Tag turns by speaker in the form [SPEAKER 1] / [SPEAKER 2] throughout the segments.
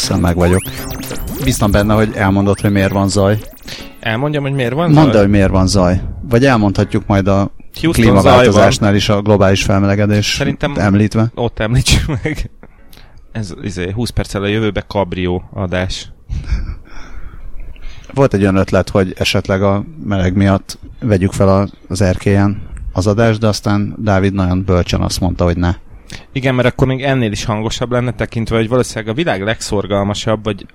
[SPEAKER 1] hiszem meg vagyok. Biztam benne, hogy elmondod, hogy miért van zaj.
[SPEAKER 2] Elmondjam, hogy miért van
[SPEAKER 1] Mondd el, hogy miért van zaj. Vagy elmondhatjuk majd a
[SPEAKER 2] Houston
[SPEAKER 1] klímaváltozásnál is a globális felmelegedés
[SPEAKER 2] Szerintem-
[SPEAKER 1] említve.
[SPEAKER 2] Ott említsük meg. Ez izé, 20 perccel a jövőbe kabrió adás.
[SPEAKER 1] Volt egy olyan ötlet, hogy esetleg a meleg miatt vegyük fel az erkélyen az adást, de aztán Dávid nagyon bölcsen azt mondta, hogy ne.
[SPEAKER 2] Igen, mert akkor még ennél is hangosabb lenne tekintve, hogy valószínűleg a világ legszorgalmasabb, vagy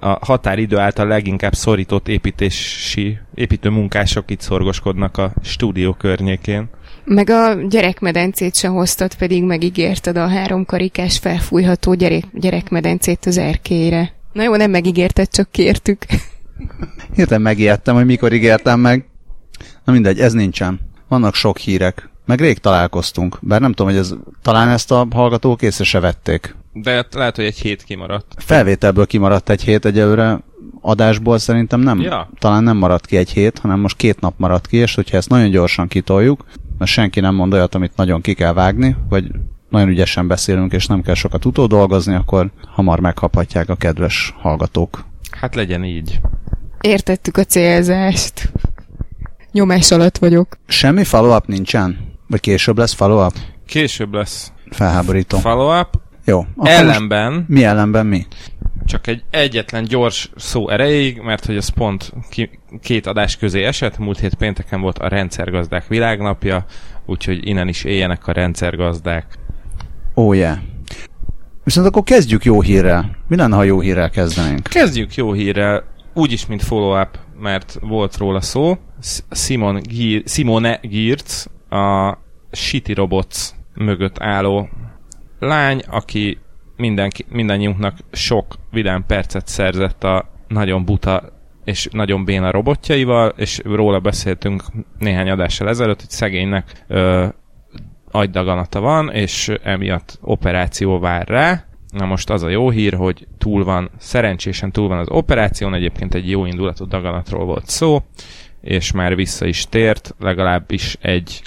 [SPEAKER 2] a határidő által leginkább szorított építési, építő munkások itt szorgoskodnak a stúdió környékén.
[SPEAKER 3] Meg a gyerekmedencét se hoztad, pedig megígérted a háromkarikás felfújható gyerek, gyerekmedencét az erkélyre. Na jó, nem megígérted, csak kértük.
[SPEAKER 1] Hirtelen megijedtem, hogy mikor ígértem meg. Na mindegy, ez nincsen. Vannak sok hírek. Meg rég találkoztunk, bár nem tudom, hogy ez, talán ezt a hallgatók észre se vették.
[SPEAKER 2] De hát lehet, hogy egy hét kimaradt.
[SPEAKER 1] Felvételből kimaradt egy hét egyelőre, adásból szerintem nem,
[SPEAKER 2] Ja.
[SPEAKER 1] talán nem maradt ki egy hét, hanem most két nap maradt ki, és hogyha ezt nagyon gyorsan kitoljuk, mert senki nem mond olyat, amit nagyon ki kell vágni, vagy nagyon ügyesen beszélünk, és nem kell sokat utódolgozni, akkor hamar megkaphatják a kedves hallgatók.
[SPEAKER 2] Hát legyen így.
[SPEAKER 3] Értettük a célzást. Nyomás alatt vagyok.
[SPEAKER 1] Semmi follow-up nincsen? Vagy később lesz follow-up?
[SPEAKER 2] Később lesz
[SPEAKER 1] Felháborító.
[SPEAKER 2] follow-up.
[SPEAKER 1] Jó.
[SPEAKER 2] Ellenben
[SPEAKER 1] mi ellenben mi?
[SPEAKER 2] csak egy egyetlen gyors szó erejéig, mert hogy ez pont ki, két adás közé esett. Múlt hét pénteken volt a rendszergazdák világnapja, úgyhogy innen is éljenek a rendszergazdák.
[SPEAKER 1] Oh yeah. Viszont akkor kezdjük jó hírrel. Mi lenne, ha jó hírrel kezdenénk?
[SPEAKER 2] Kezdjük jó hírrel, úgyis, mint follow-up, mert volt róla szó. Simon Gier, Simone Giertz, a Shitty Robots mögött álló lány, aki mindenki, mindannyiunknak sok vidám percet szerzett a nagyon buta és nagyon béna robotjaival, és róla beszéltünk néhány adással ezelőtt, hogy szegénynek ö, agydaganata van, és emiatt operáció vár rá. Na most az a jó hír, hogy túl van, szerencsésen túl van az operáción, egyébként egy jó indulatú daganatról volt szó, és már vissza is tért, legalábbis egy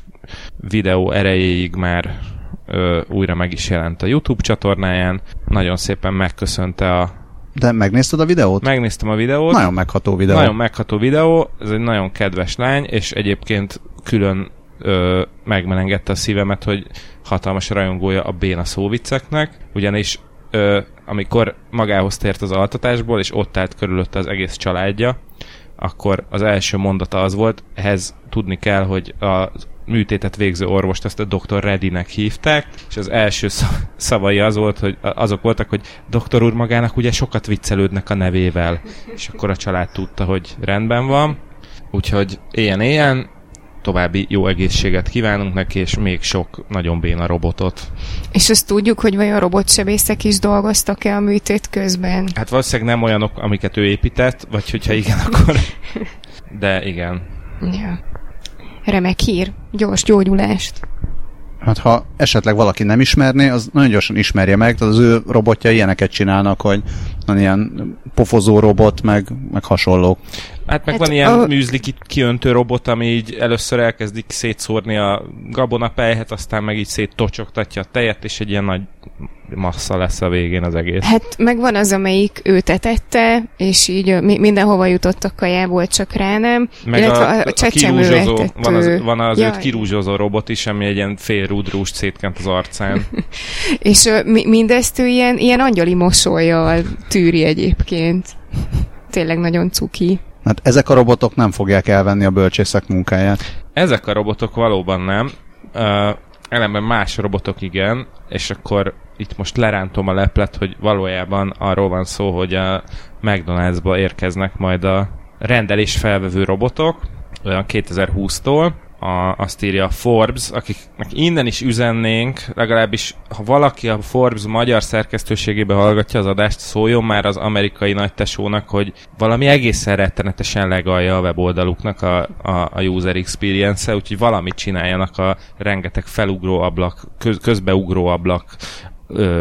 [SPEAKER 2] videó erejéig már ö, újra meg is jelent a YouTube csatornáján. Nagyon szépen megköszönte a...
[SPEAKER 1] De megnézted a videót?
[SPEAKER 2] Megnéztem a videót.
[SPEAKER 1] Nagyon megható videó.
[SPEAKER 2] Nagyon megható videó, ez egy nagyon kedves lány, és egyébként külön ö, megmelengette a szívemet, hogy hatalmas rajongója a béna szóvicceknek, ugyanis ö, amikor magához tért az altatásból, és ott állt körülötte az egész családja, akkor az első mondata az volt, ehhez tudni kell, hogy a műtétet végző orvost azt a Dr. Reddynek hívták, és az első szav- szavai az volt, hogy azok voltak, hogy doktor úr magának ugye sokat viccelődnek a nevével, és akkor a család tudta, hogy rendben van. Úgyhogy éljen-éljen, további jó egészséget kívánunk neki, és még sok nagyon béna robotot.
[SPEAKER 3] És azt tudjuk, hogy vajon robotsebészek is dolgoztak-e a műtét közben?
[SPEAKER 2] Hát valószínűleg nem olyanok, amiket ő épített, vagy hogyha igen, akkor... De igen.
[SPEAKER 3] Ja. Remek hír. Gyors gyógyulást.
[SPEAKER 1] Hát ha esetleg valaki nem ismerné, az nagyon gyorsan ismerje meg, tehát az ő robotja ilyeneket csinálnak, hogy ilyen pofozó robot, meg, meg hasonlók.
[SPEAKER 2] Hát meg
[SPEAKER 3] Hát
[SPEAKER 2] van ilyen
[SPEAKER 3] a-
[SPEAKER 2] műzli ki- kiöntő robot, ami így először elkezdik szétszórni a gabonapelyhet, aztán meg így széttocsogtatja a tejet, és egy ilyen nagy massza lesz a végén az egész.
[SPEAKER 3] Hát meg van az, amelyik őt etette, és így mindenhova jutott a kajából, csak rá nem.
[SPEAKER 2] Meg
[SPEAKER 3] Illetve
[SPEAKER 2] a, a, a kirúzsozó, van az, van az
[SPEAKER 3] Jaj.
[SPEAKER 2] őt kirúzsozó robot is, ami egy ilyen fél rudrúst szétkent az arcán.
[SPEAKER 3] És ö, mi, mindezt ő ilyen, ilyen angyali mosolyjal tűri egyébként. Tényleg nagyon cuki.
[SPEAKER 1] Hát ezek a robotok nem fogják elvenni a bölcsészek munkáját.
[SPEAKER 2] Ezek a robotok valóban nem. Uh, ellenben más robotok igen, és akkor itt most lerántom a leplet, hogy valójában arról van szó, hogy a McDonald'sba érkeznek majd a rendelés felvevő robotok, olyan 2020-tól, a, azt írja a Forbes, akiknek innen is üzennénk, legalábbis ha valaki a Forbes magyar szerkesztőségébe hallgatja az adást, szóljon már az amerikai nagytesónak, hogy valami egészen rettenetesen legalja a weboldaluknak a, a, a user experience-e, úgyhogy valamit csináljanak a rengeteg felugró ablak, köz, közbeugró ablak,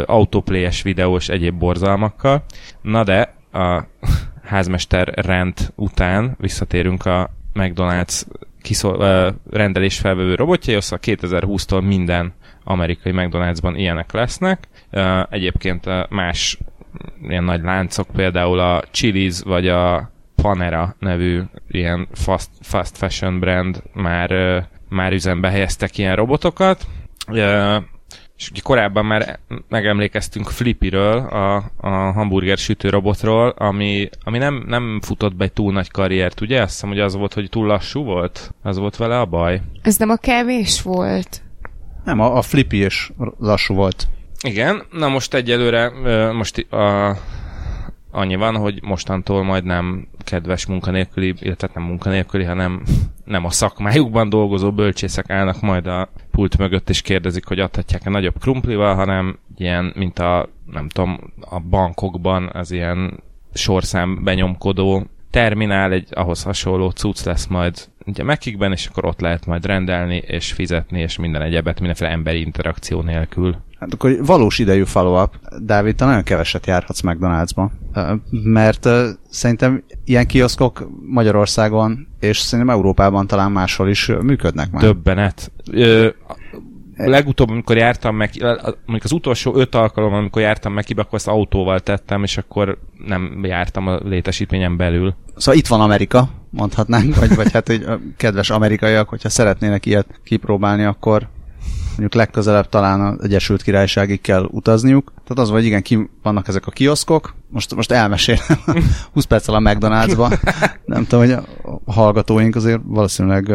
[SPEAKER 2] autoplay-es videós egyéb borzalmakkal. Na de a házmester rend után visszatérünk a McDonald's kiszol, uh, rendelés felvevő robotjaihoz, a 2020-tól minden amerikai McDonald'sban ilyenek lesznek. Uh, egyébként más ilyen nagy láncok, például a Chili's vagy a Panera nevű ilyen fast, fast fashion brand már, már üzembe helyeztek ilyen robotokat. És ugye korábban már megemlékeztünk Flippyről, a, a hamburger sütő robotról, ami, ami nem, nem futott be egy túl nagy karriert, ugye? Azt hiszem, hogy az volt, hogy túl lassú volt? Az volt vele a baj?
[SPEAKER 3] Ez nem a kevés volt?
[SPEAKER 1] Nem, a, a Flippy is lassú volt.
[SPEAKER 2] Igen, na most egyelőre most a, annyi van, hogy mostantól majd nem kedves munkanélküli, illetve nem munkanélküli, hanem nem a szakmájukban dolgozó bölcsészek állnak majd a pult mögött és kérdezik, hogy adhatják-e nagyobb krumplival, hanem ilyen, mint a, nem tudom, a bankokban az ilyen sorszám benyomkodó terminál, egy ahhoz hasonló cucc lesz majd ugye Mekikben, és akkor ott lehet majd rendelni, és fizetni, és minden egyebet, mindenféle emberi interakció nélkül.
[SPEAKER 1] Hát akkor valós idejű follow-up. Dávid, te nagyon keveset járhatsz McDonald'sba, mert szerintem ilyen kioszkok Magyarországon, és szerintem Európában talán máshol is működnek már.
[SPEAKER 2] Döbbenet. Ö, legutóbb, amikor jártam meg, mondjuk az utolsó öt alkalom, amikor jártam meg, akkor ezt autóval tettem, és akkor nem jártam a létesítményen belül.
[SPEAKER 1] Szóval itt van Amerika, mondhatnánk, vagy, vagy hát hogy kedves amerikaiak, hogyha szeretnének ilyet kipróbálni, akkor mondjuk legközelebb talán az Egyesült Királyságig kell utazniuk. Tehát az, hogy igen, ki vannak ezek a kioszkok, most, most elmesélem 20 perccel a McDonald'sba. Nem tudom, hogy a hallgatóink azért valószínűleg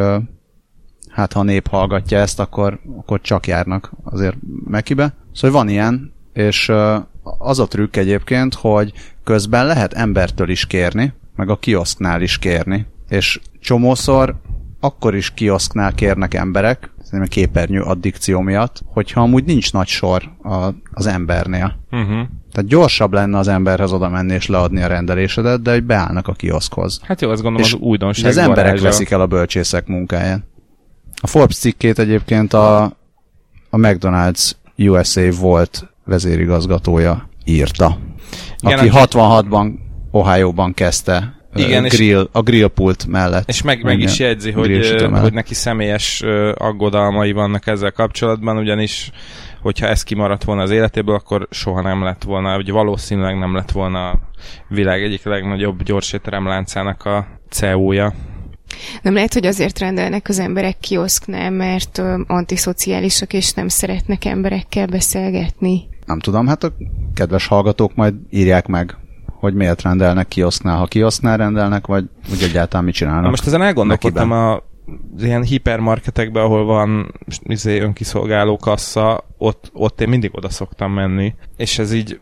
[SPEAKER 1] hát ha a nép hallgatja ezt, akkor, akkor csak járnak azért Mekibe. Szóval van ilyen, és az a trükk egyébként, hogy közben lehet embertől is kérni, meg a kioszknál is kérni, és csomószor akkor is kioszknál kérnek emberek, szerintem a képernyő addikció miatt, hogyha amúgy nincs nagy sor a, az embernél. Uh-huh. Tehát gyorsabb lenne az emberhez oda menni és leadni a rendelésedet, de hogy beállnak a kioszkhoz.
[SPEAKER 2] Hát jó, azt gondolom és az újdonság
[SPEAKER 1] az emberek varázsa. veszik el a bölcsészek munkáját. A Forbes cikkét egyébként a, a McDonald's USA volt vezérigazgatója írta. Igen, aki 66-ban Ohio-ban kezdte igen, grill, a grillpult mellett.
[SPEAKER 2] És meg, meg is jegyzi, hogy, hogy neki személyes aggodalmai vannak ezzel kapcsolatban, ugyanis hogyha ez kimaradt volna az életéből, akkor soha nem lett volna, vagy valószínűleg nem lett volna a világ egyik legnagyobb gyorsétteremláncának a CEO-ja.
[SPEAKER 3] Nem lehet, hogy azért rendelnek az emberek kioszknál, mert ö, antiszociálisak és nem szeretnek emberekkel beszélgetni.
[SPEAKER 1] Nem tudom, hát a kedves hallgatók majd írják meg, hogy miért rendelnek kioszknál, ha kioszknál rendelnek, vagy úgy egyáltalán mit csinálnak. Na
[SPEAKER 2] most ezen elgondolkodtam a ilyen hipermarketekben, ahol van izé, önkiszolgáló kassa, ott, ott én mindig oda szoktam menni. És ez így,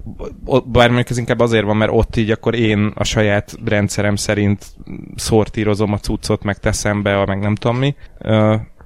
[SPEAKER 2] bár mondjuk ez inkább azért van, mert ott így akkor én a saját rendszerem szerint szortírozom a cuccot, meg teszem be, meg nem tudom mi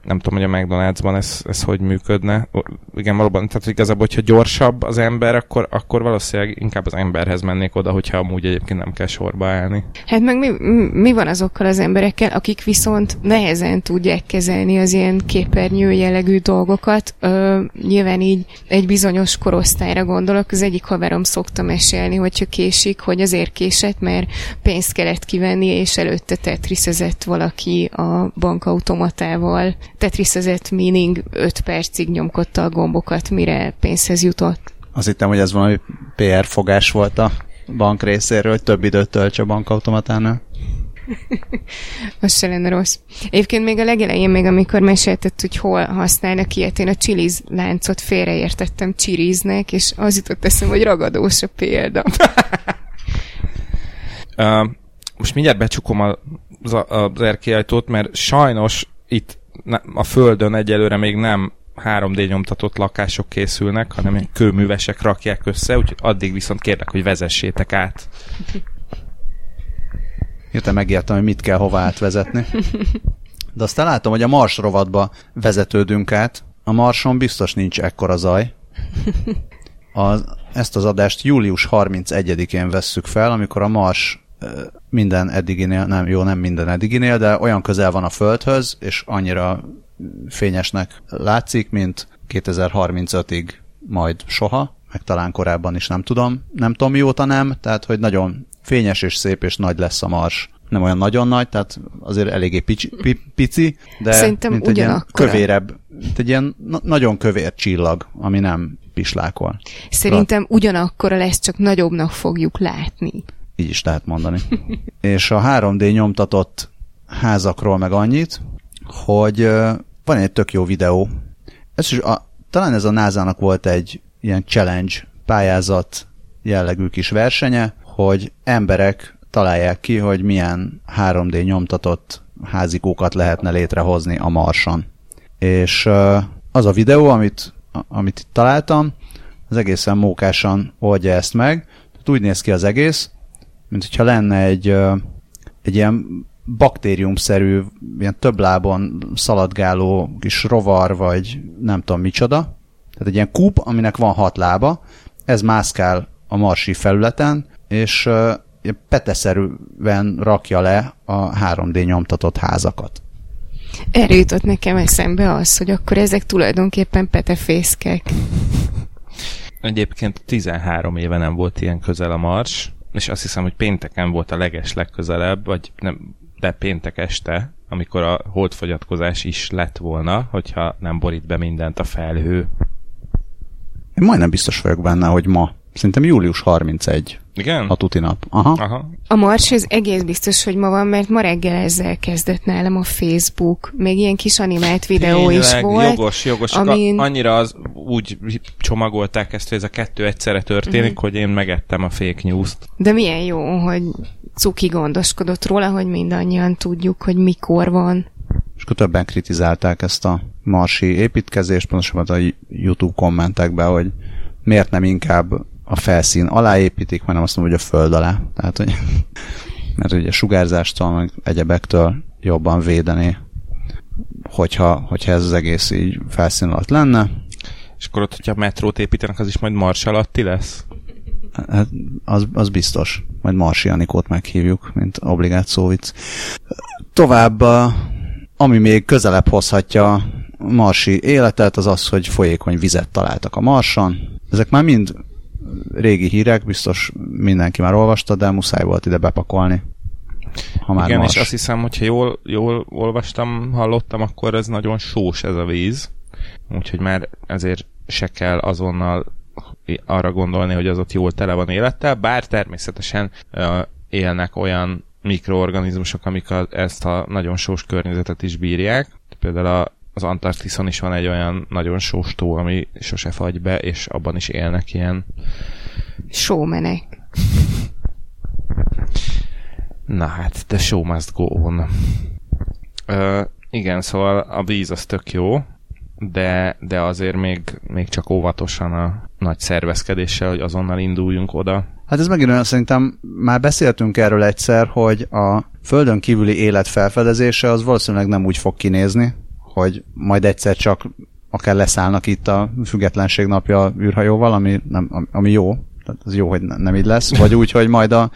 [SPEAKER 2] nem tudom, hogy a McDonald'sban ez, ez hogy működne. Igen, valóban, tehát igazából, hogyha gyorsabb az ember, akkor, akkor valószínűleg inkább az emberhez mennék oda, hogyha amúgy egyébként nem kell sorba állni.
[SPEAKER 3] Hát meg mi, mi van azokkal az emberekkel, akik viszont nehezen tudják kezelni az ilyen képernyő jellegű dolgokat? Ö, nyilván így egy bizonyos korosztályra gondolok. Az egyik haverom szokta mesélni, hogyha késik, hogy azért késett, mert pénzt kellett kivenni, és előtte tetrisezett valaki a bankautomatával tetrisezett meaning 5 percig nyomkodta a gombokat, mire pénzhez jutott.
[SPEAKER 1] Azt hittem, hogy ez valami PR fogás volt a bank részéről, hogy több időt tölts a bankautomatánál.
[SPEAKER 3] az se lenne rossz. Egyébként még a legelején, még amikor mesélted, hogy hol használnak ilyet, én a Chili's láncot félreértettem Chiriznek, és az jutott eszem, hogy ragadós a példa.
[SPEAKER 2] uh, most mindjárt becsukom az, az erkélyajtót, mert sajnos itt a Földön egyelőre még nem 3D nyomtatott lakások készülnek, hanem kőművesek rakják össze, úgyhogy addig viszont kérlek, hogy vezessétek át.
[SPEAKER 1] Jöttem megértem, hogy mit kell hova átvezetni. De aztán látom, hogy a Mars rovatba vezetődünk át. A Marson biztos nincs ekkora zaj. A, ezt az adást július 31-én vesszük fel, amikor a Mars minden eddiginél, nem, jó, nem minden eddiginél, de olyan közel van a Földhöz, és annyira fényesnek látszik, mint 2035-ig majd soha, meg talán korábban is nem tudom. Nem tudom mióta nem, tehát hogy nagyon fényes és szép és nagy lesz a Mars. Nem olyan nagyon nagy, tehát azért eléggé pici, pi, pici de
[SPEAKER 3] Szerintem
[SPEAKER 1] mint egy ilyen kövérebb, mint egy ilyen na- nagyon kövér csillag, ami nem pislákol.
[SPEAKER 3] Szerintem ugyanakkor lesz, csak nagyobbnak fogjuk látni.
[SPEAKER 1] Így is lehet mondani. És a 3D nyomtatott házakról meg annyit, hogy van egy tök jó videó. Ez is a, talán ez a NASA-nak volt egy ilyen challenge pályázat jellegű kis versenye, hogy emberek találják ki, hogy milyen 3D nyomtatott házikókat lehetne létrehozni a Marson. És az a videó, amit, amit itt találtam, az egészen mókásan oldja ezt meg. Tehát úgy néz ki az egész, mint hogyha lenne egy, egy ilyen baktériumszerű, ilyen több lábon szaladgáló kis rovar, vagy nem tudom micsoda. Tehát egy ilyen kúp, aminek van hat lába, ez mászkál a marsi felületen, és peteszerűen rakja le a 3D nyomtatott házakat.
[SPEAKER 3] Erre jutott nekem eszembe az, hogy akkor ezek tulajdonképpen petefészkek.
[SPEAKER 2] Egyébként 13 éve nem volt ilyen közel a Mars, és azt hiszem, hogy pénteken volt a leges legközelebb, vagy nem, de péntek este, amikor a holdfogyatkozás is lett volna, hogyha nem borít be mindent a felhő.
[SPEAKER 1] Én majdnem biztos vagyok benne, hogy ma. Szerintem július 31
[SPEAKER 2] Igen?
[SPEAKER 1] a tuti nap. Aha.
[SPEAKER 2] Aha.
[SPEAKER 3] A Mars ez egész biztos, hogy ma van, mert ma reggel ezzel kezdett nálam a Facebook. Még ilyen kis animált videó is
[SPEAKER 2] Tényleg,
[SPEAKER 3] volt.
[SPEAKER 2] Jogos, jogos.
[SPEAKER 3] Amin-
[SPEAKER 2] annyira az, úgy csomagolták ezt, hogy ez a kettő egyszerre történik, mm. hogy én megettem a fake news-t.
[SPEAKER 3] De milyen jó, hogy Cuki gondoskodott róla, hogy mindannyian tudjuk, hogy mikor van.
[SPEAKER 1] És akkor többen kritizálták ezt a marsi építkezést, pontosabban a YouTube kommentekben, hogy miért nem inkább a felszín alá építik, hanem azt mondom, hogy a föld alá. Tehát, hogy mert ugye sugárzástól, meg egyebektől jobban védené, hogyha, hogyha ez az egész így felszín alatt lenne.
[SPEAKER 2] És akkor ott, hogyha metrót építenek, az is majd Mars alatti lesz?
[SPEAKER 1] Hát az, az biztos. Majd Marsi Anikót meghívjuk, mint obligát szóvic. Tovább, ami még közelebb hozhatja marsi életet, az az, hogy folyékony vizet találtak a Marson. Ezek már mind régi hírek, biztos mindenki már olvasta, de muszáj volt ide bepakolni. Ha már
[SPEAKER 2] Igen,
[SPEAKER 1] Mars.
[SPEAKER 2] és azt hiszem, hogyha jól, jól olvastam, hallottam, akkor ez nagyon sós ez a víz. Úgyhogy már ezért se kell azonnal arra gondolni, hogy az ott jól tele van élettel, bár természetesen ö, élnek olyan mikroorganizmusok, amik a, ezt a nagyon sós környezetet is bírják. Például a, az Antarktiszon is van egy olyan nagyon sós tó, ami sose fagy be, és abban is élnek ilyen
[SPEAKER 3] Showmenek.
[SPEAKER 2] Na hát, the show must go on. Ö, igen, szóval a víz az tök jó, de, de azért még, még csak óvatosan a nagy szervezkedéssel, hogy azonnal induljunk oda.
[SPEAKER 1] Hát ez megint olyan, szerintem már beszéltünk erről egyszer, hogy a földön kívüli élet felfedezése az valószínűleg nem úgy fog kinézni, hogy majd egyszer csak akár leszállnak itt a függetlenség napja űrhajóval, ami, nem, ami jó, tehát az jó, hogy ne- nem így lesz, vagy úgy, hogy majd a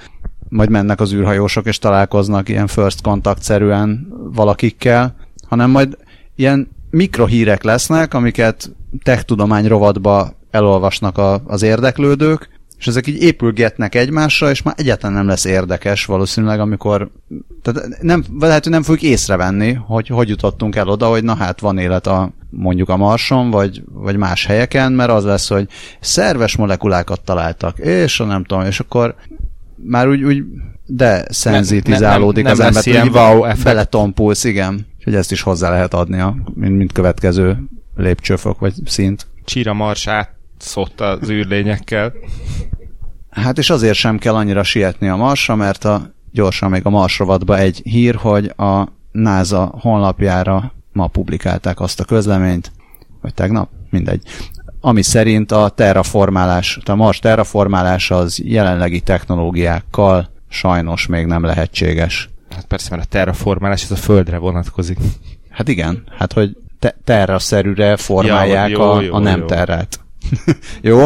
[SPEAKER 1] majd mennek az űrhajósok, és találkoznak ilyen first contact-szerűen valakikkel, hanem majd ilyen mikrohírek lesznek, amiket tech-tudomány rovatba elolvasnak a, az érdeklődők, és ezek így épülgetnek egymásra, és már egyáltalán nem lesz érdekes valószínűleg, amikor tehát nem, lehet, hogy nem fogjuk észrevenni, hogy hogy jutottunk el oda, hogy na hát van élet a mondjuk a Marson, vagy, vagy más helyeken, mert az lesz, hogy szerves molekulákat találtak, és a nem tudom, és akkor már úgy, úgy de szenzitizálódik
[SPEAKER 2] nem- nem
[SPEAKER 1] az
[SPEAKER 2] lesz
[SPEAKER 1] ember, hogy
[SPEAKER 2] wow effekt.
[SPEAKER 1] beletompulsz, igen. Úgyhogy ezt is hozzá lehet adni, a, mint, mint következő lépcsőfok vagy szint.
[SPEAKER 2] Csíra Mars átszott az űrlényekkel.
[SPEAKER 1] Hát és azért sem kell annyira sietni a Marsra, mert a, gyorsan még a Mars rovatba egy hír, hogy a NASA honlapjára ma publikálták azt a közleményt, vagy tegnap, mindegy, ami szerint a terraformálás, a Mars terraformálása az jelenlegi technológiákkal sajnos még nem lehetséges.
[SPEAKER 2] Hát persze, mert a terraformálás ez a Földre vonatkozik.
[SPEAKER 1] Hát igen, hát hogy te- terra-szerűre formálják
[SPEAKER 2] Ja, jó,
[SPEAKER 1] a,
[SPEAKER 2] jó,
[SPEAKER 1] a nem
[SPEAKER 2] jó.
[SPEAKER 1] terrát. jó?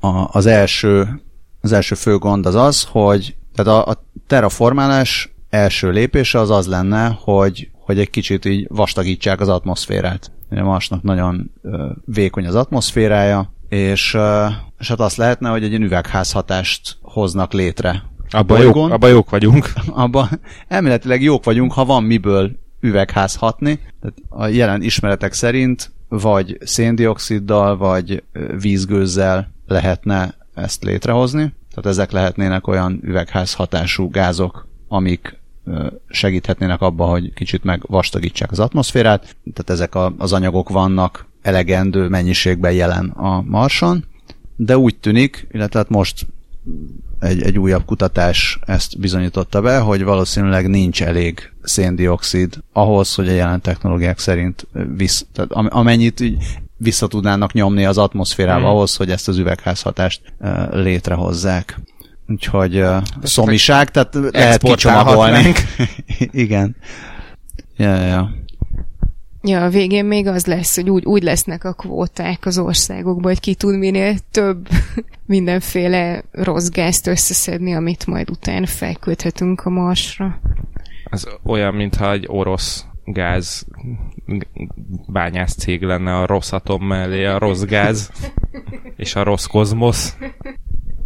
[SPEAKER 1] A, az első az első fő gond az az, hogy tehát a, a terraformálás első lépése az az lenne, hogy, hogy egy kicsit így vastagítsák az atmoszférát. Ugye Marsnak nagyon ö, vékony az atmoszférája, és, ö, és hát azt lehetne, hogy egy üvegházhatást hoznak létre.
[SPEAKER 2] Abban jók, abba jók vagyunk.
[SPEAKER 1] abban elméletileg jók vagyunk, ha van miből üvegházhatni. Tehát a jelen ismeretek szerint vagy széndioksziddal, vagy vízgőzzel lehetne ezt létrehozni. Tehát ezek lehetnének olyan üvegházhatású gázok, amik segíthetnének abba, hogy kicsit megvastagítsák az atmoszférát. Tehát ezek az anyagok vannak elegendő mennyiségben jelen a Marson, de úgy tűnik, illetve hát most egy, egy újabb kutatás ezt bizonyította be, hogy valószínűleg nincs elég széndiokszid ahhoz, hogy a jelen technológiák szerint visz, tehát amennyit így vissza tudnának nyomni az atmoszférába hmm. ahhoz, hogy ezt az üvegházhatást uh, létrehozzák. Úgyhogy uh, szomiság, tehát lehet kicsomagolni. Igen. Ja, ja.
[SPEAKER 3] Ja, a végén még az lesz, hogy úgy, úgy lesznek a kvóták az országokban, hogy ki tud minél több mindenféle rossz gázt összeszedni, amit majd utána felküldhetünk a Marsra.
[SPEAKER 2] Ez olyan, mintha egy orosz gáz bányász cég lenne a rossz atom mellé, a rossz gáz és a rossz kozmosz.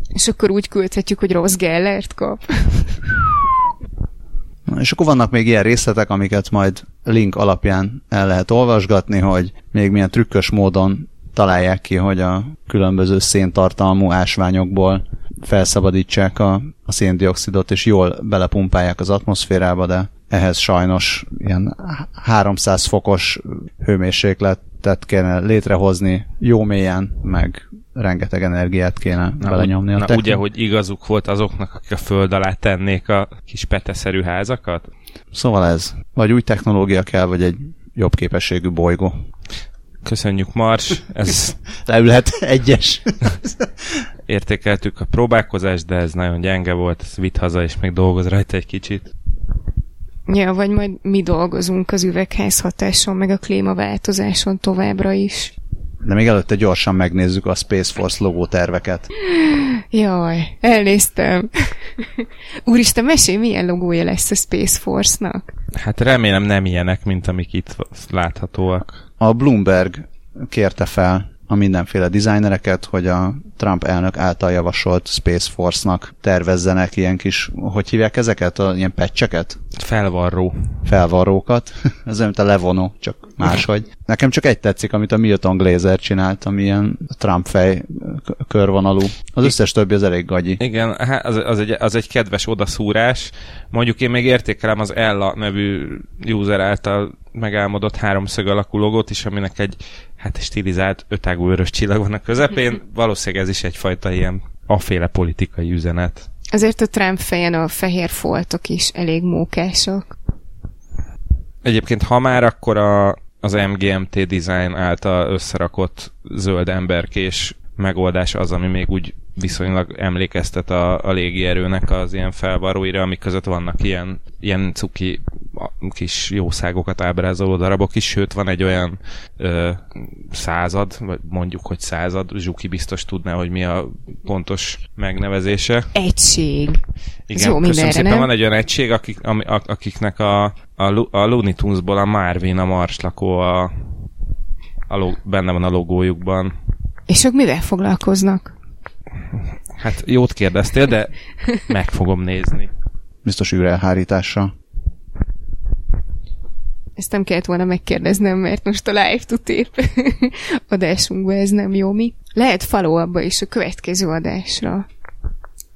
[SPEAKER 3] És akkor úgy küldhetjük, hogy rossz Gellert kap.
[SPEAKER 1] És akkor vannak még ilyen részletek, amiket majd link alapján el lehet olvasgatni, hogy még milyen trükkös módon találják ki, hogy a különböző széntartalmú ásványokból felszabadítsák a, a széndiokszidot, és jól belepumpálják az atmoszférába, de ehhez sajnos ilyen 300 fokos hőmérsékletet kéne létrehozni jó mélyen, meg rengeteg energiát kéne na, belenyomni
[SPEAKER 2] a na, ugye, hogy igazuk volt azoknak, akik a föld alá tennék a kis peteszerű házakat?
[SPEAKER 1] Szóval ez. Vagy új technológia kell, vagy egy jobb képességű bolygó.
[SPEAKER 2] Köszönjük, Mars. Ez...
[SPEAKER 1] Leülhet egyes.
[SPEAKER 2] Értékeltük a próbálkozást, de ez nagyon gyenge volt. Ez vitt haza, és még dolgoz rajta egy kicsit.
[SPEAKER 3] Ja, vagy majd mi dolgozunk az üvegházhatáson, meg a klímaváltozáson továbbra is.
[SPEAKER 1] De még előtte gyorsan megnézzük a Space Force logó terveket.
[SPEAKER 3] Jaj, elnéztem. Úristen, mesélj, milyen logója lesz a Space Force-nak?
[SPEAKER 2] Hát remélem nem ilyenek, mint amik itt láthatóak.
[SPEAKER 1] A Bloomberg kérte fel a mindenféle designereket, hogy a Trump elnök által javasolt Space Force-nak tervezzenek ilyen kis, hogy hívják ezeket, a, ilyen pecseket?
[SPEAKER 2] Felvarró.
[SPEAKER 1] Felvarrókat. Ez olyan, mint a levonó, csak máshogy. Nekem csak egy tetszik, amit a Milton Glazer csinált, ami ilyen Trump fej körvonalú. Az összes többi az elég gagyi.
[SPEAKER 2] Igen, hát az, az, egy, az egy kedves odaszúrás. Mondjuk én még értékelem az Ella nevű user által megálmodott háromszög alakú logót is, aminek egy hát stilizált ötágú vörös csillag van a közepén. Valószínűleg ez is egyfajta ilyen aféle politikai üzenet.
[SPEAKER 3] Azért a Trump fejen a fehér foltok is elég mókások.
[SPEAKER 2] Egyébként ha már, akkor a, az MGMT design által összerakott zöld emberkés megoldás az, ami még úgy viszonylag emlékeztet a, a légierőnek az ilyen felvaróira, amik között vannak ilyen, ilyen cuki kis jószágokat ábrázoló darabok is, sőt van egy olyan ö, század, vagy mondjuk, hogy század, Zsuki biztos tudná, hogy mi a pontos megnevezése.
[SPEAKER 3] Egység.
[SPEAKER 2] Igen, Jó, köszönöm szépen, nem? van egy olyan egység, akik, akiknek a, a, a Looney Tunesból a Marvin, a marslakó a, a benne van a logójukban.
[SPEAKER 3] És ők mivel foglalkoznak?
[SPEAKER 2] Hát jót kérdeztél, de meg fogom nézni.
[SPEAKER 1] Biztos űrelhárítással.
[SPEAKER 3] Ezt nem kellett volna megkérdeznem, mert most a live tutép adásunkban ez nem jó mi. Lehet follow abba is a következő adásra.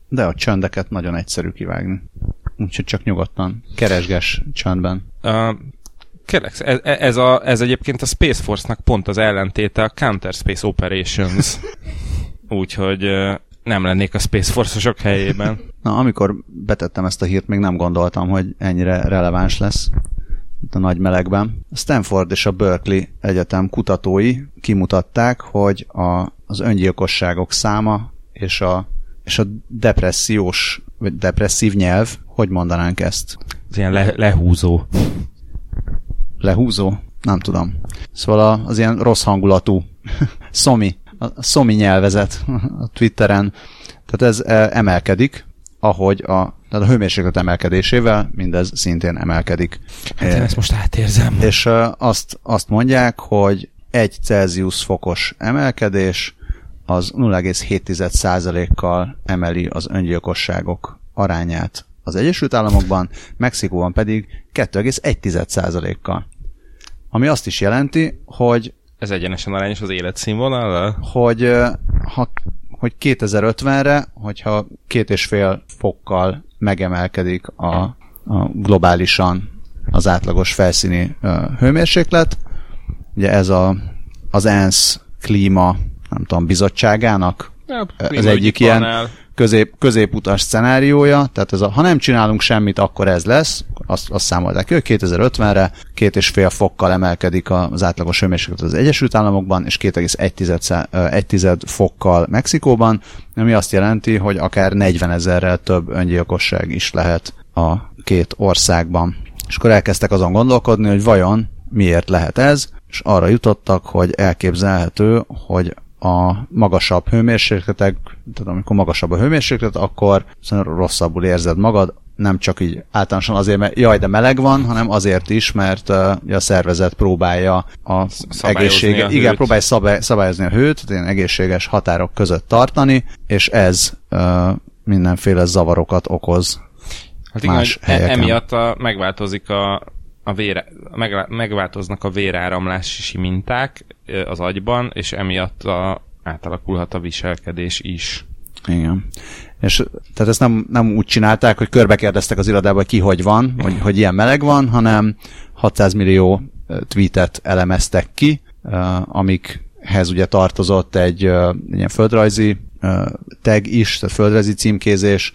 [SPEAKER 1] De a csöndeket nagyon egyszerű kivágni. Úgyhogy csak nyugodtan keresges csöndben. Uh,
[SPEAKER 2] Kérlek, ez, ez, a, ez egyébként a Space Force-nak pont az ellentéte a Counter Space Operations. Úgyhogy nem lennék a Space Force-osok helyében.
[SPEAKER 1] Na, amikor betettem ezt a hírt, még nem gondoltam, hogy ennyire releváns lesz itt a nagy melegben. A Stanford és a Berkeley Egyetem kutatói kimutatták, hogy a, az öngyilkosságok száma és a, és a depressziós, vagy depresszív nyelv, hogy mondanánk ezt?
[SPEAKER 2] Ez ilyen le, lehúzó.
[SPEAKER 1] Lehúzó? Nem tudom. Szóval az ilyen rossz hangulatú szomi, a szomi nyelvezet a Twitteren, tehát ez e, emelkedik, ahogy a, tehát a hőmérséklet emelkedésével mindez szintén emelkedik.
[SPEAKER 2] Hát én ezt most átérzem.
[SPEAKER 1] És azt, azt mondják, hogy egy Celsius fokos emelkedés az 0,7%-kal emeli az öngyilkosságok arányát az Egyesült Államokban, Mexikóban pedig 2,1%-kal. Ami azt is jelenti, hogy
[SPEAKER 2] Ez egyenesen arányos az életszínvonal?
[SPEAKER 1] Hogy, ha, hogy 2050-re, hogyha két és fél fokkal megemelkedik a, a globálisan az átlagos felszíni ö, hőmérséklet, ugye ez a, az ENSZ klíma, nem tudom, bizottságának
[SPEAKER 2] Ja,
[SPEAKER 1] ez egyik ilyen közép, középutas szenáriója, tehát ez a, ha nem csinálunk semmit, akkor ez lesz, azt, azt számolták ki, hogy 2050-re két és fél fokkal emelkedik az átlagos hőmérséklet az Egyesült Államokban, és 2,1 fokkal Mexikóban, ami azt jelenti, hogy akár 40 ezerrel több öngyilkosság is lehet a két országban. És akkor elkezdtek azon gondolkodni, hogy vajon miért lehet ez, és arra jutottak, hogy elképzelhető, hogy a magasabb hőmérsékletek, tehát amikor magasabb a hőmérséklet, akkor rosszabbul érzed magad, nem csak így általánosan azért, mert jaj, de meleg van, hanem azért is, mert uh, a szervezet próbálja a egészsége, a igen, próbálja szabály, szabályozni a hőt, ilyen egészséges határok között tartani, és ez uh, mindenféle zavarokat okoz
[SPEAKER 2] Hát igen, más helyeken. emiatt a, megváltozik a, a vére, meg, megváltoznak a véráramlási minták az agyban, és emiatt a, átalakulhat a viselkedés is.
[SPEAKER 1] Igen. És tehát ezt nem, nem úgy csinálták, hogy körbe az irodában, hogy ki hogy van, hogy, hogy ilyen meleg van, hanem 600 millió tweetet elemeztek ki, amikhez ugye tartozott egy ilyen földrajzi tag is, tehát földrajzi címkézés,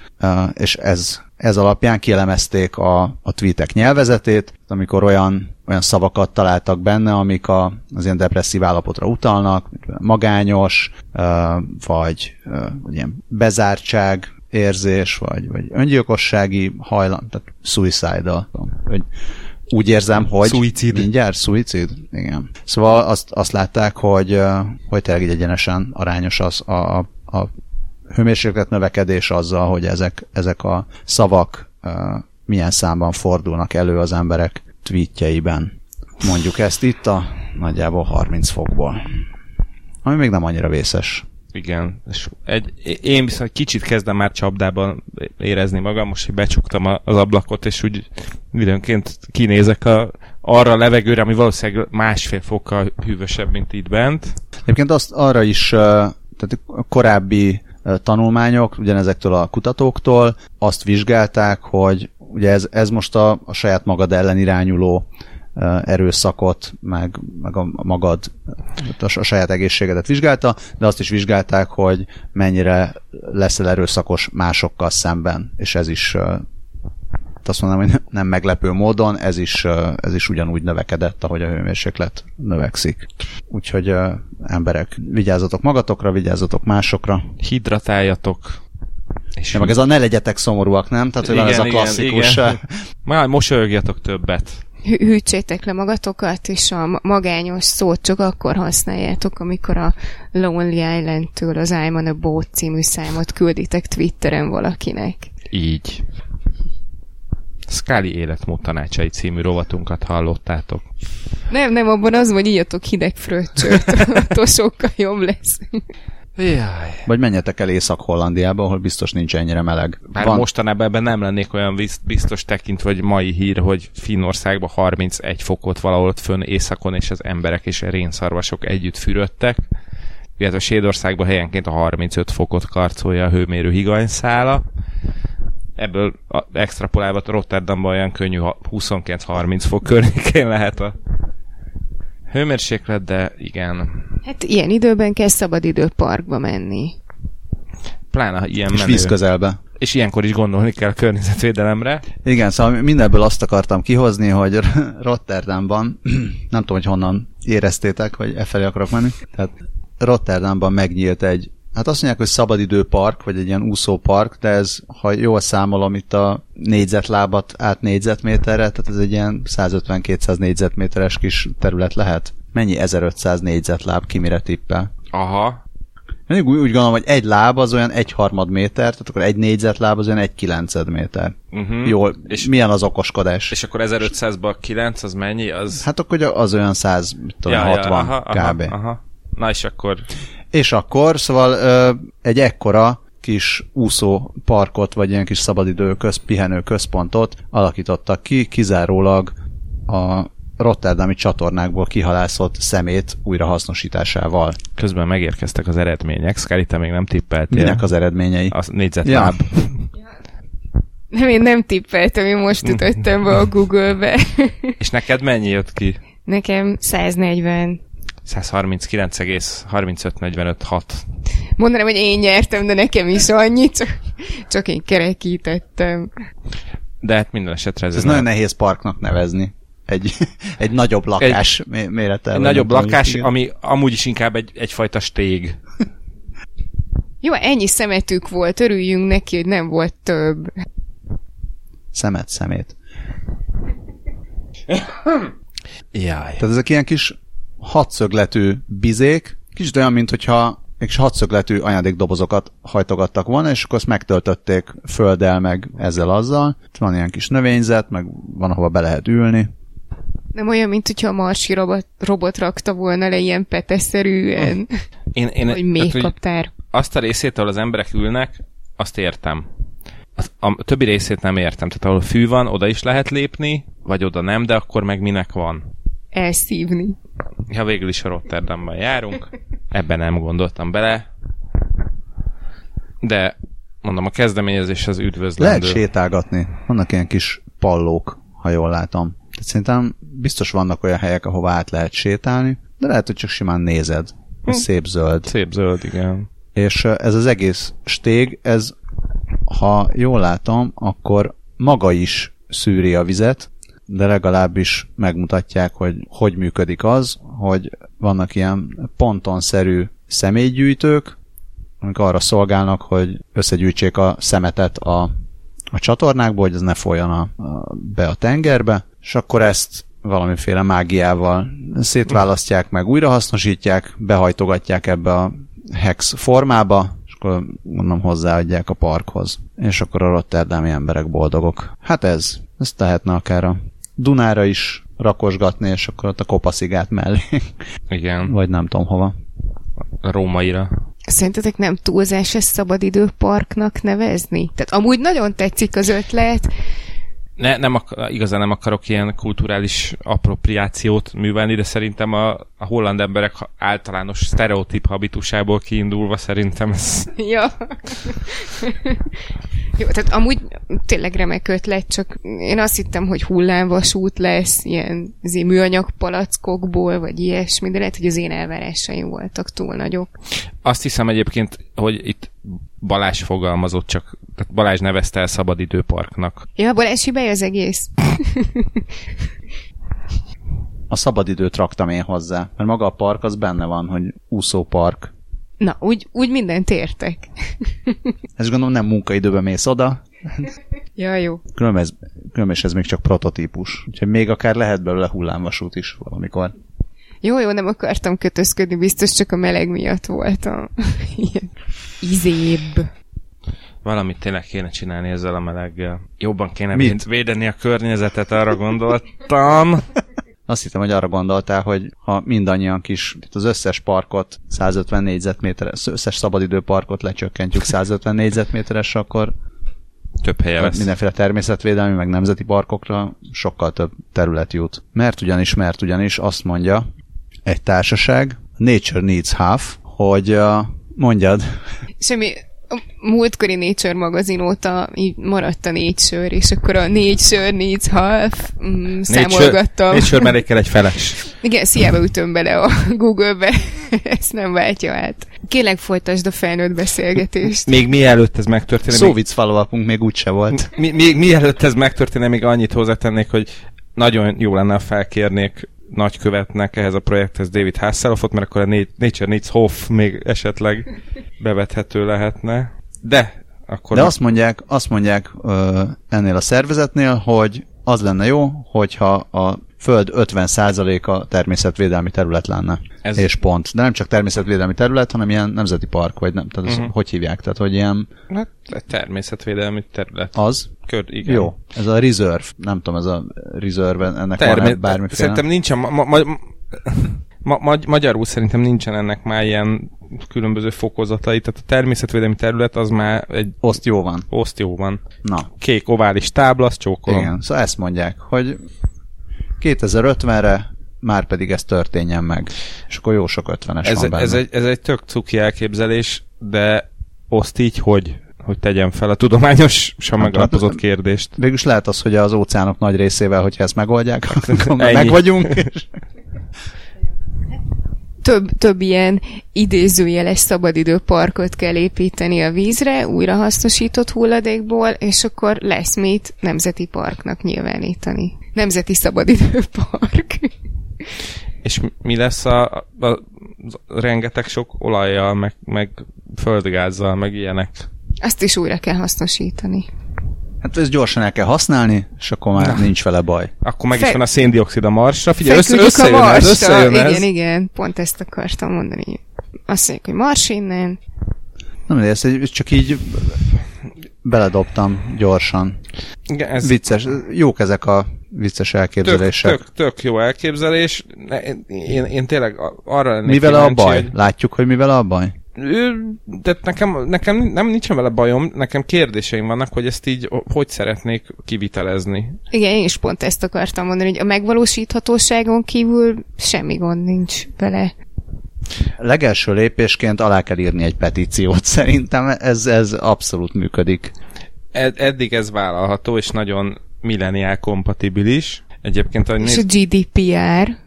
[SPEAKER 1] és ez ez alapján kielemezték a, a tweetek nyelvezetét, amikor olyan, olyan szavakat találtak benne, amik a, az ilyen depresszív állapotra utalnak, magányos, vagy, vagy ilyen bezártság érzés, vagy, vagy öngyilkossági hajlam, tehát suicidal. Hogy úgy érzem, hogy...
[SPEAKER 2] Suicid.
[SPEAKER 1] Mindjárt, suicid? Igen. Szóval azt, azt látták, hogy, hogy tényleg egyenesen arányos az a, a, a hőmérséklet növekedés azzal, hogy ezek, ezek a szavak uh, milyen számban fordulnak elő az emberek tweetjeiben. Mondjuk ezt itt a nagyjából 30 fokból. Ami még nem annyira vészes.
[SPEAKER 2] Igen, és egy, én viszont kicsit kezdem már csapdában érezni magam, most hogy becsuktam az ablakot, és úgy időnként kinézek a, arra a levegőre, ami valószínűleg másfél fokkal hűvösebb, mint itt bent.
[SPEAKER 1] Egyébként azt arra is, tehát a korábbi tanulmányok, ugyanezektől a kutatóktól azt vizsgálták, hogy ugye ez, ez most a, a saját magad ellen irányuló erőszakot, meg, meg a magad, a, saját egészségedet vizsgálta, de azt is vizsgálták, hogy mennyire leszel erőszakos másokkal szemben, és ez is azt mondom, hogy nem meglepő módon, ez is, ez is ugyanúgy növekedett, ahogy a hőmérséklet növekszik. Úgyhogy emberek, vigyázzatok magatokra, vigyázzatok másokra.
[SPEAKER 2] Hidratáljatok.
[SPEAKER 1] És ja, meg ez a ne legyetek szomorúak, nem? Tehát, hogy igen, ez a klasszikus... Igen, igen.
[SPEAKER 2] Már mosolyogjatok többet.
[SPEAKER 3] Hűtsétek le magatokat, és a magányos szót csak akkor használjátok, amikor a Lonely Island-től az I'm on a Boat című számot külditek Twitteren valakinek.
[SPEAKER 2] Így. Scully életmód tanácsai című rovatunkat hallottátok.
[SPEAKER 3] Nem, nem, abban az, hogy írjatok hideg fröccsöt, attól sokkal jobb lesz.
[SPEAKER 2] Jaj.
[SPEAKER 1] Vagy menjetek el Észak-Hollandiába, ahol biztos nincs ennyire meleg.
[SPEAKER 2] Bár Van... mostanában ebben nem lennék olyan biztos tekint, vagy mai hír, hogy Finnországban 31 fokot valahol ott fönn északon, és az emberek és a rénszarvasok együtt fürödtek. Illetve Svédországban helyenként a 35 fokot karcolja a hőmérő higanyszála ebből extrapolálva Rotterdamban olyan könnyű 29-30 fok környékén lehet a hőmérséklet, de igen.
[SPEAKER 3] Hát ilyen időben kell szabadidőparkba menni.
[SPEAKER 2] Pláne ilyen
[SPEAKER 1] És menő. víz közelbe.
[SPEAKER 2] És ilyenkor is gondolni kell a környezetvédelemre.
[SPEAKER 1] Igen, szóval mindenből azt akartam kihozni, hogy Rotterdamban, nem tudom, hogy honnan éreztétek, hogy e felé akarok menni, tehát Rotterdamban megnyílt egy Hát azt mondják, hogy szabadidőpark, vagy egy ilyen úszópark, de ez, ha jól számolom itt a négyzetlábat át négyzetméterre, tehát ez egy ilyen 150-200 négyzetméteres kis terület lehet. Mennyi 1500 négyzetláb, ki mire tippel?
[SPEAKER 2] Aha.
[SPEAKER 1] Én úgy, úgy gondolom, hogy egy láb az olyan egy harmad méter, tehát akkor egy négyzetláb az olyan egy kilenced méter. Uh-huh. Jól, és milyen az okoskodás?
[SPEAKER 2] És akkor 1500-ban 9, az mennyi? Az...
[SPEAKER 1] Hát akkor az olyan 100, tudom, ja, 60 ja, aha, kb.
[SPEAKER 2] Aha, aha. Na és akkor
[SPEAKER 1] és akkor, szóval ö, egy ekkora kis úszó parkot, vagy ilyen kis szabadidő köz, pihenő központot alakítottak ki, kizárólag a Rotterdami csatornákból kihalászott szemét újrahasznosításával.
[SPEAKER 2] Közben megérkeztek az eredmények. Szkári, te még nem tippeltél.
[SPEAKER 1] Minek az eredményei?
[SPEAKER 2] A négyzetláb. Ja.
[SPEAKER 3] Nem, én nem tippeltem, én most ütöttem be a Google-be.
[SPEAKER 2] És neked mennyi jött ki?
[SPEAKER 3] Nekem 140.
[SPEAKER 2] 139,35456.
[SPEAKER 3] Mondanám, hogy én nyertem, de nekem is annyit, csak, csak én kerekítettem.
[SPEAKER 2] De hát minden esetre ez,
[SPEAKER 1] Ez nagyon nehéz parknak nevezni. Egy, egy nagyobb lakás egy, mérettel.
[SPEAKER 2] Egy nagyobb lakás, is, ami amúgy is inkább egy, egyfajta stég.
[SPEAKER 3] Jó, ennyi szemetük volt, örüljünk neki, hogy nem volt több.
[SPEAKER 1] Szemet, szemét.
[SPEAKER 2] Jaj.
[SPEAKER 1] Tehát ezek ilyen kis hatszögletű bizék, kicsit olyan, mint hogyha egy kis hatszögletű anyadékdobozokat hajtogattak volna, és akkor azt megtöltötték földdel, meg ezzel azzal. Van ilyen kis növényzet, meg van, ahova be lehet ülni.
[SPEAKER 3] Nem olyan, mint hogyha a marsi robot, robot rakta volna le ilyen peteszerűen.
[SPEAKER 2] Én, én,
[SPEAKER 3] Vagy még kaptár.
[SPEAKER 2] Azt a részét, ahol az emberek ülnek, azt értem. A, a többi részét nem értem. Tehát ahol fű van, oda is lehet lépni, vagy oda nem, de akkor meg minek van?
[SPEAKER 3] Elszívni.
[SPEAKER 2] Ja, végül is a Rotterdamban járunk. Ebben nem gondoltam bele. De mondom, a kezdeményezés az üdvözlendő.
[SPEAKER 1] Lehet sétálgatni. Vannak ilyen kis pallók, ha jól látom. Tehát szerintem biztos vannak olyan helyek, ahova át lehet sétálni, de lehet, hogy csak simán nézed. Hm. Szép zöld.
[SPEAKER 2] Szép zöld, igen.
[SPEAKER 1] És ez az egész stég, ez, ha jól látom, akkor maga is szűri a vizet, de legalábbis megmutatják, hogy hogy működik az, hogy vannak ilyen pontonszerű személygyűjtők, amik arra szolgálnak, hogy összegyűjtsék a szemetet a, a csatornákból, hogy ez ne folyjon a, a, be a tengerbe, és akkor ezt valamiféle mágiával szétválasztják meg, újrahasznosítják, behajtogatják ebbe a hex formába, és akkor mondom hozzáadják a parkhoz. És akkor a rotterdami emberek boldogok. Hát ez, ez tehetne akár a Dunára is rakosgatni, és akkor ott a kopaszigát mellé.
[SPEAKER 2] Igen.
[SPEAKER 1] Vagy nem tudom hova.
[SPEAKER 2] Rómaira.
[SPEAKER 3] Szerintetek nem túlzás ezt szabadidőparknak nevezni? Tehát amúgy nagyon tetszik az ötlet,
[SPEAKER 2] ne, nem akar, igazán nem akarok ilyen kulturális appropriációt művelni, de szerintem a, a holland emberek általános sztereotíp habitusából kiindulva szerintem ez...
[SPEAKER 3] Ja. Jó, tehát amúgy tényleg remek ötlet, csak én azt hittem, hogy hullámvasút lesz, ilyen műanyag palackokból, vagy ilyesmi, de lehet, hogy az én elvárásaim voltak túl nagyok.
[SPEAKER 2] Azt hiszem egyébként, hogy itt Balázs fogalmazott, csak tehát Balázs nevezte el szabadidőparknak.
[SPEAKER 3] Ja, Balázs hibája az egész.
[SPEAKER 1] a szabadidőt raktam én hozzá, mert maga a park az benne van, hogy úszópark.
[SPEAKER 3] Na, úgy, úgy mindent értek.
[SPEAKER 1] Ez gondolom nem munkaidőben mész oda.
[SPEAKER 3] ja, jó.
[SPEAKER 1] Különben ez, különben ez még csak prototípus. Úgyhogy még akár lehet belőle hullámvasút is valamikor.
[SPEAKER 3] Jó, jó, nem akartam kötözködni, biztos csak a meleg miatt voltam. Ilyen izébb.
[SPEAKER 2] Valamit tényleg kéne csinálni ezzel a meleggel. Jobban kéne Mit? védeni a környezetet, arra gondoltam.
[SPEAKER 1] Azt hittem, hogy arra gondoltál, hogy ha mindannyian kis, az összes parkot 150 négyzetméteres, összes szabadidőparkot lecsökkentjük 150 négyzetméteres, akkor
[SPEAKER 2] több helye lesz.
[SPEAKER 1] Mindenféle természetvédelmi, meg nemzeti parkokra sokkal több terület jut. Mert ugyanis, mert ugyanis azt mondja egy társaság, Nature Needs Half, hogy uh, mondjad.
[SPEAKER 3] Semmi, a múltkori Nature magazin óta így maradt a négy sör, és akkor a négy sör needs half mm, számolgattam.
[SPEAKER 2] Négy sör mellé kell egy feles.
[SPEAKER 3] Igen, sziába ütöm bele a Google-be, ezt nem váltja át. Kérlek folytasd a felnőtt beszélgetést.
[SPEAKER 2] Még mielőtt ez megtörténik.
[SPEAKER 1] Szóvic follow még úgyse volt.
[SPEAKER 2] Mi, még mielőtt ez megtörténik, még annyit hozzátennék, hogy nagyon jó lenne, felkérnék nagykövetnek ehhez a projekthez David Hasselhoffot, mert akkor a Nature Needs Hoff még esetleg bevethető lehetne. De akkor...
[SPEAKER 1] De azt mondják, azt mondják ö, ennél a szervezetnél, hogy az lenne jó, hogyha a Föld 50%-a természetvédelmi terület lenne. Ez... És pont. De nem csak természetvédelmi terület, hanem ilyen nemzeti park, vagy nem. Tehát uh-huh. hogy hívják? Tehát, hogy ilyen...
[SPEAKER 2] Hát, természetvédelmi terület.
[SPEAKER 1] Az?
[SPEAKER 2] Kör, igen.
[SPEAKER 1] Jó. Ez a reserve. Nem tudom, ez a reserve, ennek Termé- van bármiféle...
[SPEAKER 2] Szerintem nincsen... Ma, ma, ma, ma, ma, magyarul szerintem nincsen ennek már ilyen különböző fokozatai, tehát a természetvédelmi terület az már egy...
[SPEAKER 1] Oszt jó van.
[SPEAKER 2] Oszt jó van.
[SPEAKER 1] Na.
[SPEAKER 2] Kék ovális tábla, azt csókolom.
[SPEAKER 1] Igen, szóval ezt mondják, hogy 2050-re már pedig ez történjen meg. És akkor jó sok 50-es
[SPEAKER 2] Ez,
[SPEAKER 1] van benne.
[SPEAKER 2] ez, egy, ez egy tök cuki elképzelés, de oszt így, hogy hogy tegyem fel a tudományosan
[SPEAKER 1] Hát,
[SPEAKER 2] megalapozott
[SPEAKER 1] hát,
[SPEAKER 2] kérdést.
[SPEAKER 1] Végülis lehet az, hogy az óceánok nagy részével, hogyha ezt megoldják, akkor meg vagyunk. És
[SPEAKER 3] több, több ilyen idézőjeles szabadidőparkot kell építeni a vízre, újrahasznosított hulladékból, és akkor lesz mit nemzeti parknak nyilvánítani. Nemzeti szabadidőpark.
[SPEAKER 2] És mi lesz a, a, a rengeteg sok olajjal, meg, meg földgázzal, meg ilyenek?
[SPEAKER 3] Azt is újra kell hasznosítani.
[SPEAKER 1] Hát ezt gyorsan el kell használni, és akkor már
[SPEAKER 2] Na.
[SPEAKER 1] nincs vele baj.
[SPEAKER 2] Akkor meg
[SPEAKER 3] Fe-
[SPEAKER 2] is van a széndiokszid a Marsra. Figyelj, össze, összejön ez,
[SPEAKER 3] Marsra.
[SPEAKER 2] összejön ez.
[SPEAKER 3] Igen, igen, pont ezt akartam mondani. Azt mondjuk, hogy Mars innen,
[SPEAKER 1] Nem, de ezt egy- csak így beledobtam gyorsan.
[SPEAKER 2] Igen, ez
[SPEAKER 1] Vicces, jók ezek a vicces
[SPEAKER 2] tök,
[SPEAKER 1] elképzelések.
[SPEAKER 2] tök, tök jó elképzelés. Ne- Én, én tényleg a- arra lennék
[SPEAKER 1] Mivel a baj?
[SPEAKER 2] hogy-
[SPEAKER 1] Látjuk, hogy mivel a baj?
[SPEAKER 2] Ő, de nekem, nekem nem nincsen vele bajom, nekem kérdéseim vannak, hogy ezt így hogy szeretnék kivitelezni.
[SPEAKER 3] Igen, én is pont ezt akartam mondani, hogy a megvalósíthatóságon kívül semmi gond nincs vele.
[SPEAKER 1] Legelső lépésként alá kell írni egy petíciót. Szerintem ez, ez abszolút működik.
[SPEAKER 2] Ed- eddig ez vállalható, és nagyon milleniál kompatibilis. Egyébként, ahogy
[SPEAKER 3] És a
[SPEAKER 2] néz,
[SPEAKER 3] GDPR.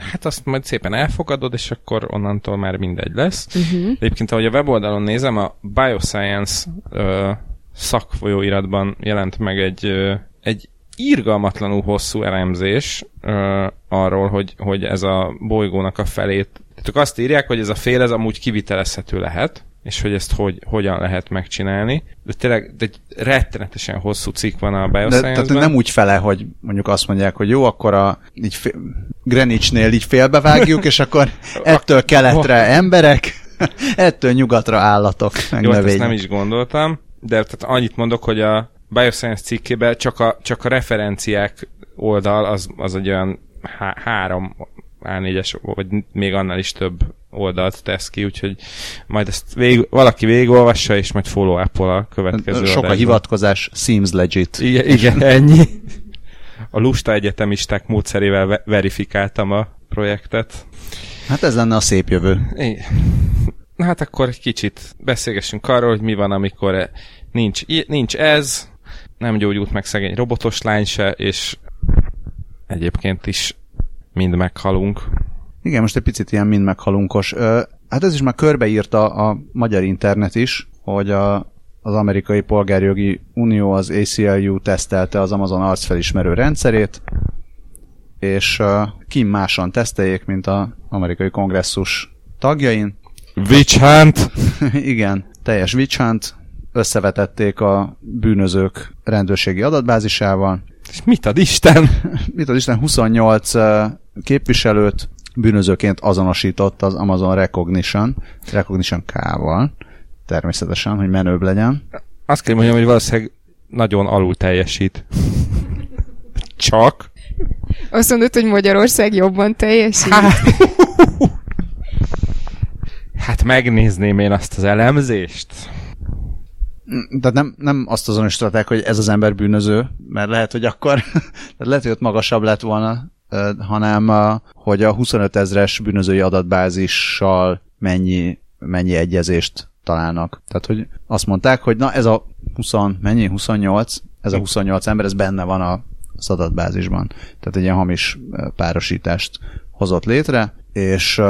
[SPEAKER 2] Hát azt majd szépen elfogadod, és akkor onnantól már mindegy lesz.
[SPEAKER 3] Uh-huh.
[SPEAKER 2] Egyébként, ahogy a weboldalon nézem, a Bioscience ö, szakfolyóiratban jelent meg egy, ö, egy írgalmatlanul hosszú elemzés ö, arról, hogy, hogy ez a bolygónak a felét, tehát azt írják, hogy ez a fél ez amúgy kivitelezhető lehet, és hogy ezt hogy, hogyan lehet megcsinálni. De tényleg de egy rettenetesen hosszú cikk van a
[SPEAKER 1] De tehát nem úgy fele, hogy mondjuk azt mondják, hogy jó, akkor a így fél, Greenwichnél így félbevágjuk, és akkor ettől keletre emberek, ettől nyugatra állatok, meg
[SPEAKER 2] Jó, hát ezt nem is gondoltam, de tehát annyit mondok, hogy a Bioscience cikkében csak a, csak a referenciák oldal az, az egy olyan há- három A4-es, vagy még annál is több oldalt tesz ki, úgyhogy majd ezt vég, valaki végigolvassa, és majd follow up a következő
[SPEAKER 1] Sok a
[SPEAKER 2] adásban.
[SPEAKER 1] hivatkozás, seems legit.
[SPEAKER 2] Igen, igen, ennyi. A lusta egyetemisták módszerével ve- verifikáltam a projektet.
[SPEAKER 1] Hát ez lenne a szép jövő.
[SPEAKER 2] Igen. Na hát akkor egy kicsit beszélgessünk arról, hogy mi van, amikor e- nincs, nincs ez, nem gyógyult meg szegény robotos lány se, és egyébként is mind meghalunk.
[SPEAKER 1] Igen, most egy picit ilyen mind meghalunkos. Hát ez is már körbeírta a magyar internet is, hogy a, az amerikai polgárjogi unió, az ACLU tesztelte az Amazon arcfelismerő rendszerét, és kim máson teszteljék, mint az amerikai kongresszus tagjain.
[SPEAKER 2] Witch Hunt!
[SPEAKER 1] Igen, teljes witch hunt, összevetették a bűnözők rendőrségi adatbázisával,
[SPEAKER 2] És mit ad Isten?
[SPEAKER 1] mit az Isten 28 uh, képviselőt bűnözőként azonosított az Amazon Recognition, Recognition K-val, természetesen, hogy menőbb legyen.
[SPEAKER 2] Azt kell mondjam, hogy valószínűleg nagyon alul teljesít. Csak?
[SPEAKER 3] Azt mondod, hogy Magyarország jobban teljesít?
[SPEAKER 2] Hát megnézném én azt az elemzést.
[SPEAKER 1] Tehát nem, nem azt azonosították, hogy ez az ember bűnöző, mert lehet, hogy akkor, lehet, hogy ott magasabb lett volna, hanem ö, hogy a 25 ezres bűnözői adatbázissal mennyi, mennyi egyezést találnak. Tehát, hogy azt mondták, hogy na ez a 20, mennyi? 28? Ez a 28 ember, ez benne van a, az adatbázisban. Tehát egy ilyen hamis párosítást hozott létre, és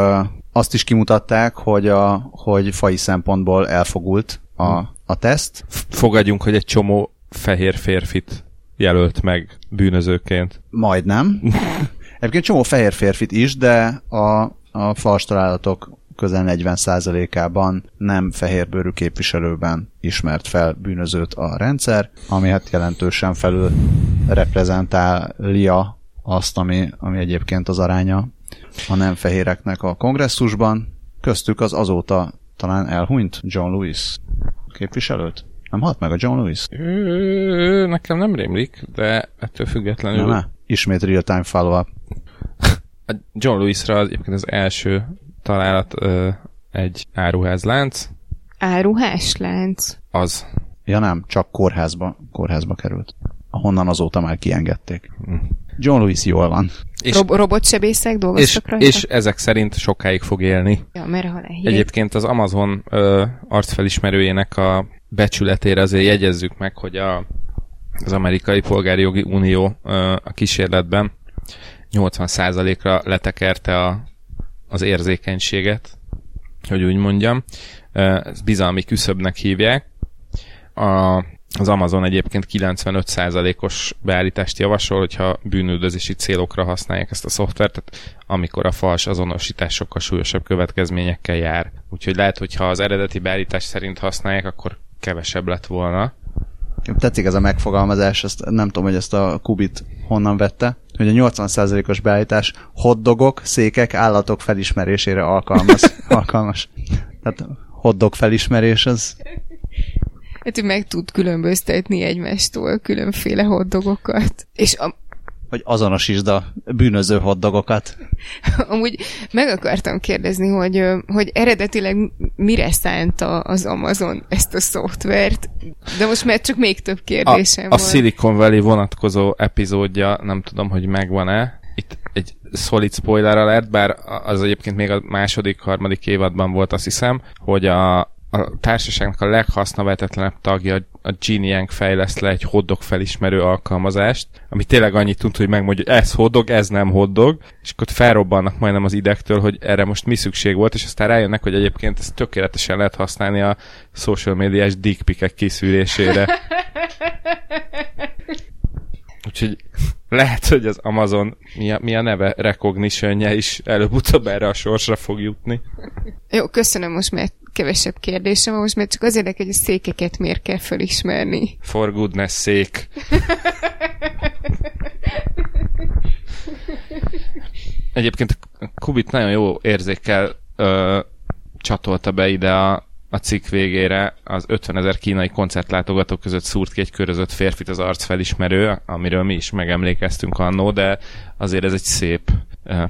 [SPEAKER 1] azt is kimutatták, hogy, a, hogy fai szempontból elfogult a, a teszt,
[SPEAKER 2] Fogadjunk, hogy egy csomó fehér férfit jelölt meg bűnözőként.
[SPEAKER 1] Majdnem. Egyébként csomó fehér férfit is, de a, a fals találatok közel 40%-ában nem fehérbőrű képviselőben ismert fel bűnözőt a rendszer, ami hát jelentősen felül reprezentálja azt, ami, ami egyébként az aránya a nem fehéreknek a kongresszusban. Köztük az azóta talán elhunyt John Lewis képviselőt. Nem halt meg a John Lewis?
[SPEAKER 2] Ö, nekem nem rémlik, de ettől függetlenül
[SPEAKER 1] Nem, Ismét real-time follow-up.
[SPEAKER 2] a John Lewisra az egyébként az első találat ö, egy áruházlánc,
[SPEAKER 3] Áruhás lánc.
[SPEAKER 2] az.
[SPEAKER 1] Ja nem, csak kórházba, kórházba került. Ahonnan azóta már kiengedték. John Lewis jól van.
[SPEAKER 2] És,
[SPEAKER 3] Rob- robotsebészek
[SPEAKER 2] és,
[SPEAKER 3] dolgoztak rajta?
[SPEAKER 2] és ezek szerint sokáig fog élni.
[SPEAKER 3] Ja, mert ha.
[SPEAKER 2] Egyébként az Amazon ö, arcfelismerőjének a becsületére azért jegyezzük meg, hogy a, az Amerikai Polgári Jogi Unió a kísérletben 80%-ra letekerte a, az érzékenységet, hogy úgy mondjam. Ezt bizalmi küszöbnek hívják. A, az Amazon egyébként 95%-os beállítást javasol, hogyha bűnüldözési célokra használják ezt a szoftvert, tehát amikor a fals azonosítás sokkal súlyosabb következményekkel jár. Úgyhogy lehet, hogy ha az eredeti beállítás szerint használják, akkor kevesebb lett volna.
[SPEAKER 1] Tetszik ez a megfogalmazás, ezt nem tudom, hogy ezt a Kubit honnan vette, hogy a 80%-os beállítás hotdogok, székek, állatok felismerésére alkalmas. alkalmas. Tehát hotdog felismerés az
[SPEAKER 3] Hát, hogy meg tud különböztetni egymástól különféle hoddogokat. És a,
[SPEAKER 1] hogy azonosítsd a bűnöző hotdogokat.
[SPEAKER 3] amúgy meg akartam kérdezni, hogy, hogy eredetileg mire szánta az Amazon ezt a szoftvert, de most már csak még több
[SPEAKER 2] A,
[SPEAKER 3] kérdésem
[SPEAKER 2] a
[SPEAKER 3] van.
[SPEAKER 2] Silicon Valley vonatkozó epizódja, nem tudom, hogy megvan-e. Itt egy solid spoiler alert, bár az egyébként még a második, harmadik évadban volt, azt hiszem, hogy a, a társaságnak a leghasznavetetlenebb tagja, a Gene Yang fejleszt le egy hoddog felismerő alkalmazást, ami tényleg annyit tud, hogy megmondja, hogy ez hoddog, ez nem hoddog, és akkor felrobbannak majdnem az idegtől, hogy erre most mi szükség volt, és aztán rájönnek, hogy egyébként ezt tökéletesen lehet használni a social médiás dickpikek kiszűrésére. Úgyhogy lehet, hogy az Amazon, mi a, mi a neve, recognition is előbb-utóbb erre a sorsra fog jutni.
[SPEAKER 3] Jó, köszönöm, most már kevesebb kérdésem most már csak az érdekel, hogy a székeket miért kell felismerni.
[SPEAKER 2] For goodness sake. Egyébként Kubit nagyon jó érzékkel ö, csatolta be ide a, a cikk végére az 50 ezer kínai koncertlátogató között szúrt ki egy körözött férfit az arcfelismerő, amiről mi is megemlékeztünk annó, de azért ez egy szép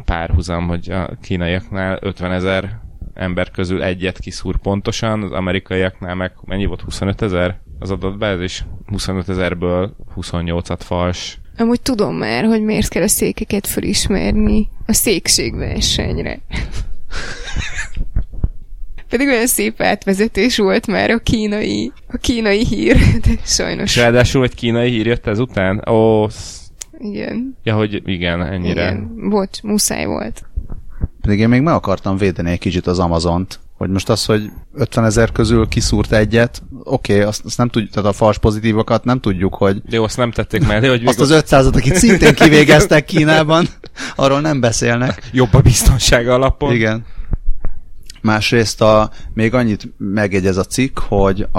[SPEAKER 2] párhuzam, hogy a kínaiaknál 50 ezer ember közül egyet kiszúr pontosan, az amerikaiaknál meg mennyi volt? 25 ezer az adatbázis? 25 ezerből 28-at fals.
[SPEAKER 3] Amúgy tudom már, hogy miért kell a székeket felismerni a székségversenyre. Pedig olyan szép átvezetés volt már a kínai, a kínai hír, de sajnos.
[SPEAKER 2] És ráadásul egy kínai hír jött ezután? Ó,
[SPEAKER 3] Igen.
[SPEAKER 2] ja, hogy igen, ennyire.
[SPEAKER 3] Igen. Bocs, muszáj volt.
[SPEAKER 1] Pedig én még meg akartam védeni egy kicsit az Amazont, hogy most az, hogy 50 ezer közül kiszúrt egyet, oké, okay, azt, azt nem tudjuk, tehát a fals pozitívokat nem tudjuk, hogy
[SPEAKER 2] Jó, azt nem tették mellé, hogy
[SPEAKER 1] azt az 500-at, akit szintén kivégeztek Kínában, arról nem beszélnek.
[SPEAKER 2] jobb a biztonság alapon.
[SPEAKER 1] Igen. Másrészt a, még annyit megjegyez a cikk, hogy a,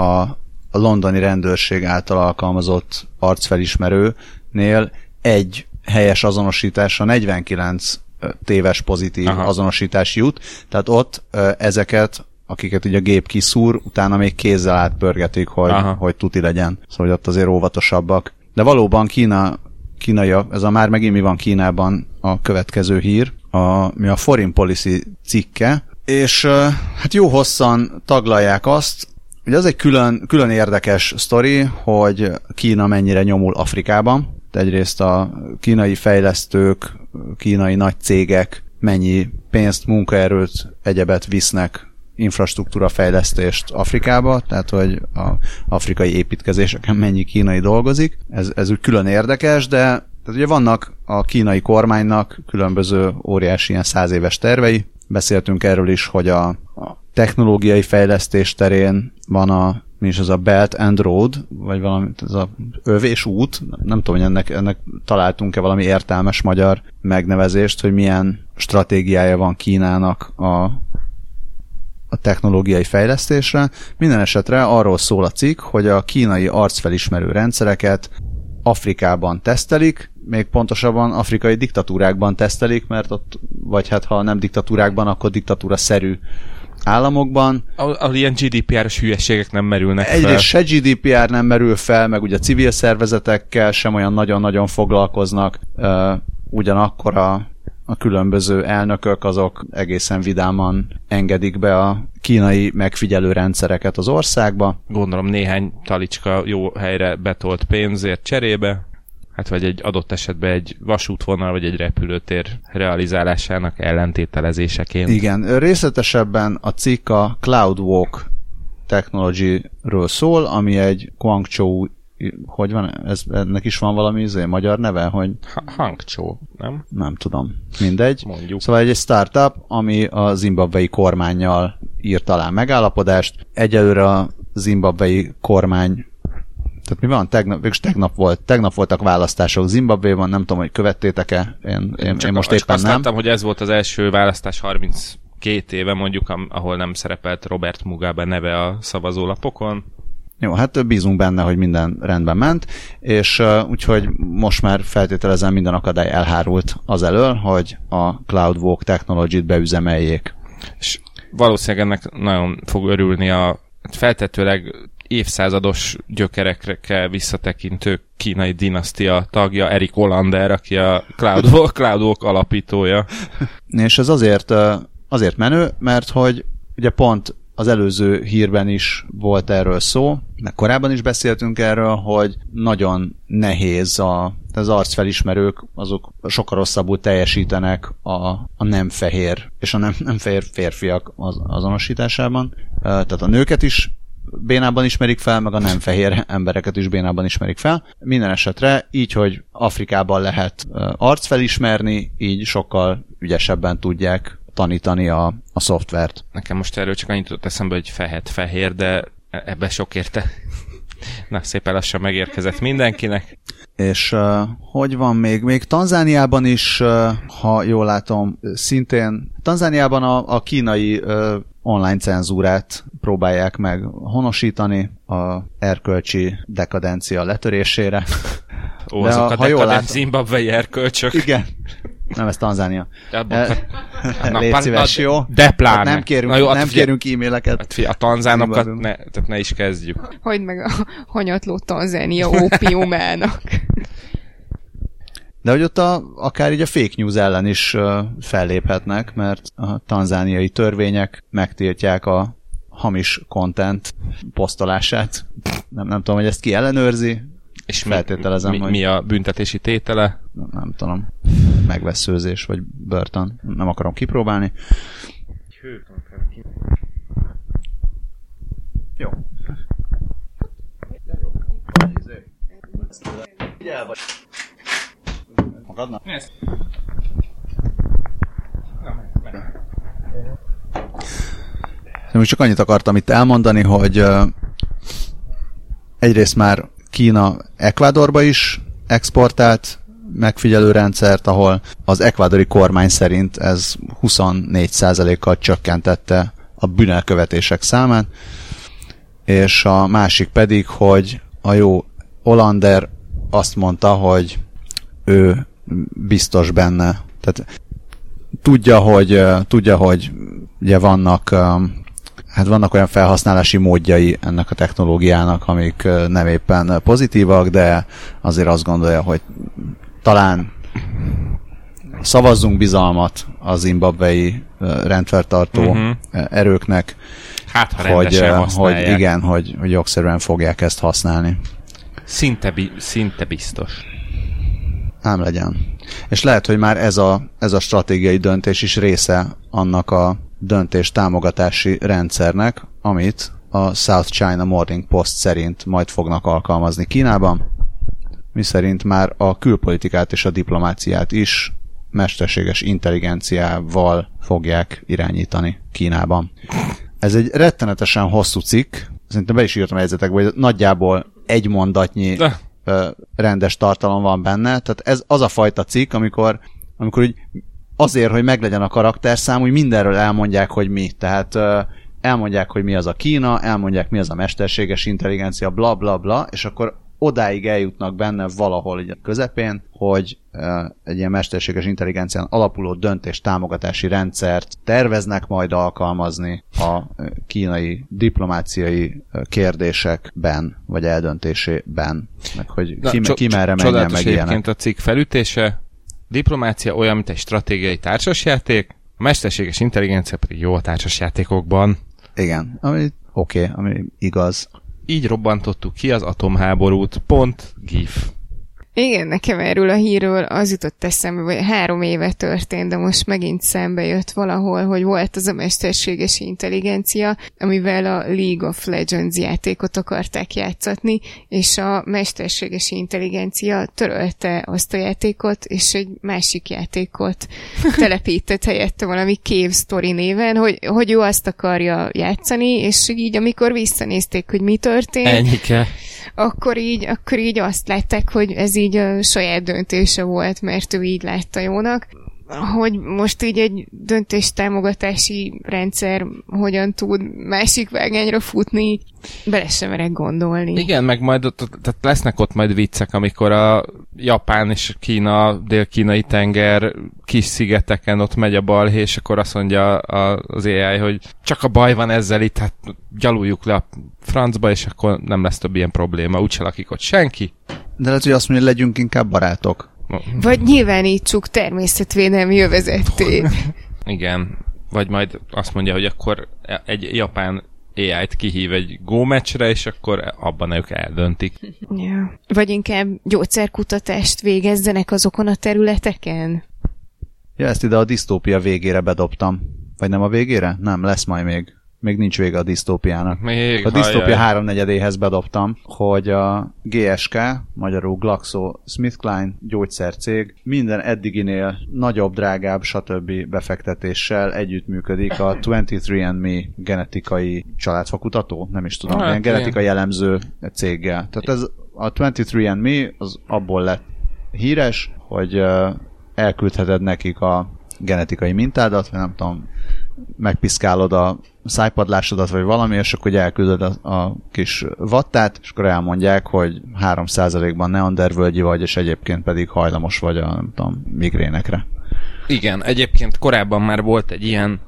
[SPEAKER 1] a londoni rendőrség által alkalmazott arcfelismerőnél egy helyes azonosításra 49 téves pozitív
[SPEAKER 2] Aha.
[SPEAKER 1] Azonosítás jut, tehát ott ezeket akiket ugye a gép kiszúr, utána még kézzel átpörgetik, hogy,
[SPEAKER 2] Aha.
[SPEAKER 1] hogy tuti legyen. Szóval hogy ott azért óvatosabbak. De valóban Kína, kínaiak, ez a már megint mi van Kínában a következő hír, a, mi a Foreign Policy cikke, és hát jó hosszan taglalják azt, Ugye az egy külön, külön érdekes sztori, hogy Kína mennyire nyomul Afrikában. Egyrészt a kínai fejlesztők, kínai nagy cégek mennyi pénzt, munkaerőt, egyebet visznek infrastruktúra fejlesztést Afrikába, tehát hogy a afrikai építkezéseken mennyi kínai dolgozik. Ez, ez úgy külön érdekes, de tehát ugye vannak a kínai kormánynak különböző óriási ilyen száz éves tervei. Beszéltünk erről is, hogy a, a technológiai fejlesztés terén van a mi is az a Belt and Road, vagy valami, ez a övés út, nem tudom, hogy ennek, ennek találtunk-e valami értelmes magyar megnevezést, hogy milyen stratégiája van Kínának a, a technológiai fejlesztésre. Minden esetre arról szól a cikk, hogy a kínai arcfelismerő rendszereket Afrikában tesztelik, még pontosabban afrikai diktatúrákban tesztelik, mert ott, vagy hát ha nem diktatúrákban, akkor diktatúra-szerű államokban.
[SPEAKER 2] Ahol, ahol ilyen GDPR-os hülyeségek nem merülnek fel.
[SPEAKER 1] Egyrészt se GDPR nem merül fel, meg ugye civil szervezetekkel sem olyan nagyon-nagyon foglalkoznak, ugyanakkor a, a különböző elnökök azok egészen vidáman engedik be a kínai megfigyelő rendszereket az országba.
[SPEAKER 2] Gondolom néhány talicska jó helyre betolt pénzért cserébe. Hát vagy egy adott esetben egy vasútvonal vagy egy repülőtér realizálásának ellentételezéseként.
[SPEAKER 1] Igen, részletesebben a cikk a CloudWalk Technology-ről szól, ami egy Guangzhou hogy van, ez, ennek is van valami izé, magyar neve, hogy...
[SPEAKER 2] Hangzhou, nem?
[SPEAKER 1] Nem tudom, mindegy.
[SPEAKER 2] Mondjuk.
[SPEAKER 1] Szóval egy startup, ami a zimbabvei kormányjal írt alá megállapodást. Egyelőre a zimbabvei kormány tehát mi van? Tegnap, végülis tegnap volt. Tegnap voltak választások Zimbabvéban, nem tudom, hogy követtétek-e. Én, én,
[SPEAKER 2] Csak
[SPEAKER 1] én most éppen
[SPEAKER 2] azt
[SPEAKER 1] nem.
[SPEAKER 2] láttam, hogy ez volt az első választás 32 éve mondjuk, ahol nem szerepelt Robert Mugabe neve a szavazólapokon.
[SPEAKER 1] Jó, hát bízunk benne, hogy minden rendben ment, és uh, úgyhogy most már feltételezem minden akadály elhárult az elől, hogy a CloudWalk Technology-t beüzemeljék.
[SPEAKER 2] És valószínűleg ennek nagyon fog örülni a feltetőleg évszázados gyökerekre visszatekintő kínai dinasztia tagja, Erik Olander, aki a CloudWalk, CloudWalk alapítója.
[SPEAKER 1] És ez azért, azért menő, mert hogy ugye pont az előző hírben is volt erről szó, meg korábban is beszéltünk erről, hogy nagyon nehéz a, az arcfelismerők, azok sokkal rosszabbul teljesítenek a, a nem fehér és a nem, nem fehér férfiak az, azonosításában. Tehát a nőket is bénában ismerik fel, meg a nem fehér embereket is bénában ismerik fel. Minden esetre így, hogy Afrikában lehet ö, arc felismerni, így sokkal ügyesebben tudják tanítani a, a szoftvert.
[SPEAKER 2] Nekem most erről csak annyit jutott eszembe, hogy fehet fehér, de ebbe sok érte. Na, szépen lassan megérkezett mindenkinek.
[SPEAKER 1] És uh, hogy van még? Még Tanzániában is, uh, ha jól látom, szintén Tanzániában a, a kínai uh, online cenzúrát próbálják meg honosítani a erkölcsi dekadencia letörésére.
[SPEAKER 2] Ó,
[SPEAKER 1] De
[SPEAKER 2] azok
[SPEAKER 1] ha-
[SPEAKER 2] a
[SPEAKER 1] jól
[SPEAKER 2] dekadens
[SPEAKER 1] látom-
[SPEAKER 2] zimbabvei erkölcsök.
[SPEAKER 1] Igen. Nem, ez Tanzánia. Eh,
[SPEAKER 2] Na,
[SPEAKER 1] Légy szíves, jó?
[SPEAKER 2] De pláne.
[SPEAKER 1] Hát nem kérünk,
[SPEAKER 2] Na jó, hát
[SPEAKER 1] nem kérünk e-maileket.
[SPEAKER 2] Hát figyelj, a tanzánokat
[SPEAKER 1] Zimbabwe.
[SPEAKER 2] ne, tehát ne is kezdjük.
[SPEAKER 3] Hogy meg a hanyatló Tanzánia ópiumának.
[SPEAKER 1] De hogy ott a, akár így a fake news ellen is felléphetnek, mert a tanzániai törvények megtiltják a hamis content posztolását. Nem, nem tudom, hogy ezt ki ellenőrzi,
[SPEAKER 2] És
[SPEAKER 1] Feltételezem,
[SPEAKER 2] mi, mi,
[SPEAKER 1] hogy-
[SPEAKER 2] mi a büntetési tétele?
[SPEAKER 1] nem, nem tudom, megveszőzés vagy börtön. Nem akarom kipróbálni. Jó. Magadnak? Most csak annyit akartam itt elmondani, hogy egyrészt már Kína Ekvádorba is exportált megfigyelő rendszert, ahol az ekvádori kormány szerint ez 24%-kal csökkentette a bűnelkövetések számát, és a másik pedig, hogy a jó Olander azt mondta, hogy ő biztos benne. Tehát tudja, hogy tudja, hogy ugye vannak hát vannak olyan felhasználási módjai ennek a technológiának, amik nem éppen pozitívak, de azért azt gondolja, hogy talán szavazzunk bizalmat az zimbabvei rendfenntartó
[SPEAKER 2] Mhm.
[SPEAKER 1] ö, erőknek,
[SPEAKER 2] Hát, ha
[SPEAKER 1] hogy, hogy igen, hogy, hogy jogszerűen fogják ezt használni.
[SPEAKER 2] Szinte, bi- szinte biztos.
[SPEAKER 1] Ám legyen. És lehet, hogy már ez a, ez a stratégiai döntés is része annak a döntés támogatási rendszernek, amit a South China Morning Post szerint majd fognak alkalmazni Kínában, mi szerint már a külpolitikát és a diplomáciát is mesterséges intelligenciával fogják irányítani Kínában. Ez egy rettenetesen hosszú cikk, szerintem be is írtam a jegyzetekbe, hogy nagyjából egy mondatnyi. Rendes tartalom van benne. Tehát ez az a fajta cikk, amikor, amikor úgy azért, hogy meglegyen a karakterszám, úgy mindenről elmondják, hogy mi. Tehát elmondják, hogy mi az a Kína, elmondják, mi az a mesterséges intelligencia, bla bla bla, és akkor odáig eljutnak benne valahol így a közepén, hogy egy ilyen mesterséges intelligencián alapuló döntés támogatási rendszert terveznek majd alkalmazni a kínai diplomáciai kérdésekben, vagy eldöntésében, meg hogy ki,
[SPEAKER 2] cso-
[SPEAKER 1] ki merre menjen,
[SPEAKER 2] csodálatos
[SPEAKER 1] meg ilyenek.
[SPEAKER 2] egyébként a cikk felütése. Diplomácia olyan, mint egy stratégiai társasjáték, a mesterséges intelligencia pedig jó a társasjátékokban.
[SPEAKER 1] Igen, ami oké, okay, ami igaz.
[SPEAKER 2] Így robbantottuk ki az atomháborút. Pont GIF.
[SPEAKER 3] Igen, nekem erről a hírről az jutott eszembe, hogy három éve történt, de most megint szembe jött valahol, hogy volt az a mesterséges intelligencia, amivel a League of Legends játékot akarták játszatni, és a mesterséges intelligencia törölte azt a játékot, és egy másik játékot telepített helyette valami Cave Story néven, hogy, hogy ő azt akarja játszani, és így amikor visszanézték, hogy mi történt,
[SPEAKER 2] Ennyike.
[SPEAKER 3] akkor így, akkor így azt látták, hogy ez így a saját döntése volt, mert ő így látta jónak. Hogy most így egy döntés támogatási rendszer hogyan tud másik vágányra futni, bele sem merek gondolni.
[SPEAKER 2] Igen, meg majd ott, tehát lesznek ott majd viccek, amikor a Japán és Kína, dél-kínai tenger kis szigeteken ott megy a balhé, és akkor azt mondja az AI, hogy csak a baj van ezzel itt, hát gyaluljuk le a francba, és akkor nem lesz több ilyen probléma, úgyse lakik ott senki.
[SPEAKER 1] De lehet, hogy azt mondja, hogy legyünk inkább barátok.
[SPEAKER 3] Vagy nyilvánítsuk természetvédelmi övezetté.
[SPEAKER 2] Igen. Vagy majd azt mondja, hogy akkor egy japán AI-t kihív egy go meccsre, és akkor abban ők eldöntik.
[SPEAKER 3] ja. Vagy inkább gyógyszerkutatást végezzenek azokon a területeken?
[SPEAKER 1] Ja, ezt ide a disztópia végére bedobtam. Vagy nem a végére? Nem, lesz majd még. Még nincs vége a disztópiának.
[SPEAKER 2] Még,
[SPEAKER 1] A disztópia háromnegyedéhez bedobtam, hogy a GSK, magyarul GlaxoSmithKline gyógyszercég minden eddiginél nagyobb, drágább, stb. befektetéssel együttműködik a 23andMe genetikai családfakutató, nem is tudom,
[SPEAKER 2] Hát,
[SPEAKER 1] ilyen genetikai jellemző céggel. Tehát ez a 23andMe az abból lett híres, hogy elküldheted nekik a genetikai mintádat, nem tudom, megpiszkálod a szájpadlásodat, vagy valami, és akkor elküldöd a, a kis vattát, és akkor elmondják, hogy 3%-ban neandervölgyi vagy, és egyébként pedig hajlamos vagy a, nem tudom, migrénekre.
[SPEAKER 2] Igen, egyébként korábban már volt egy ilyen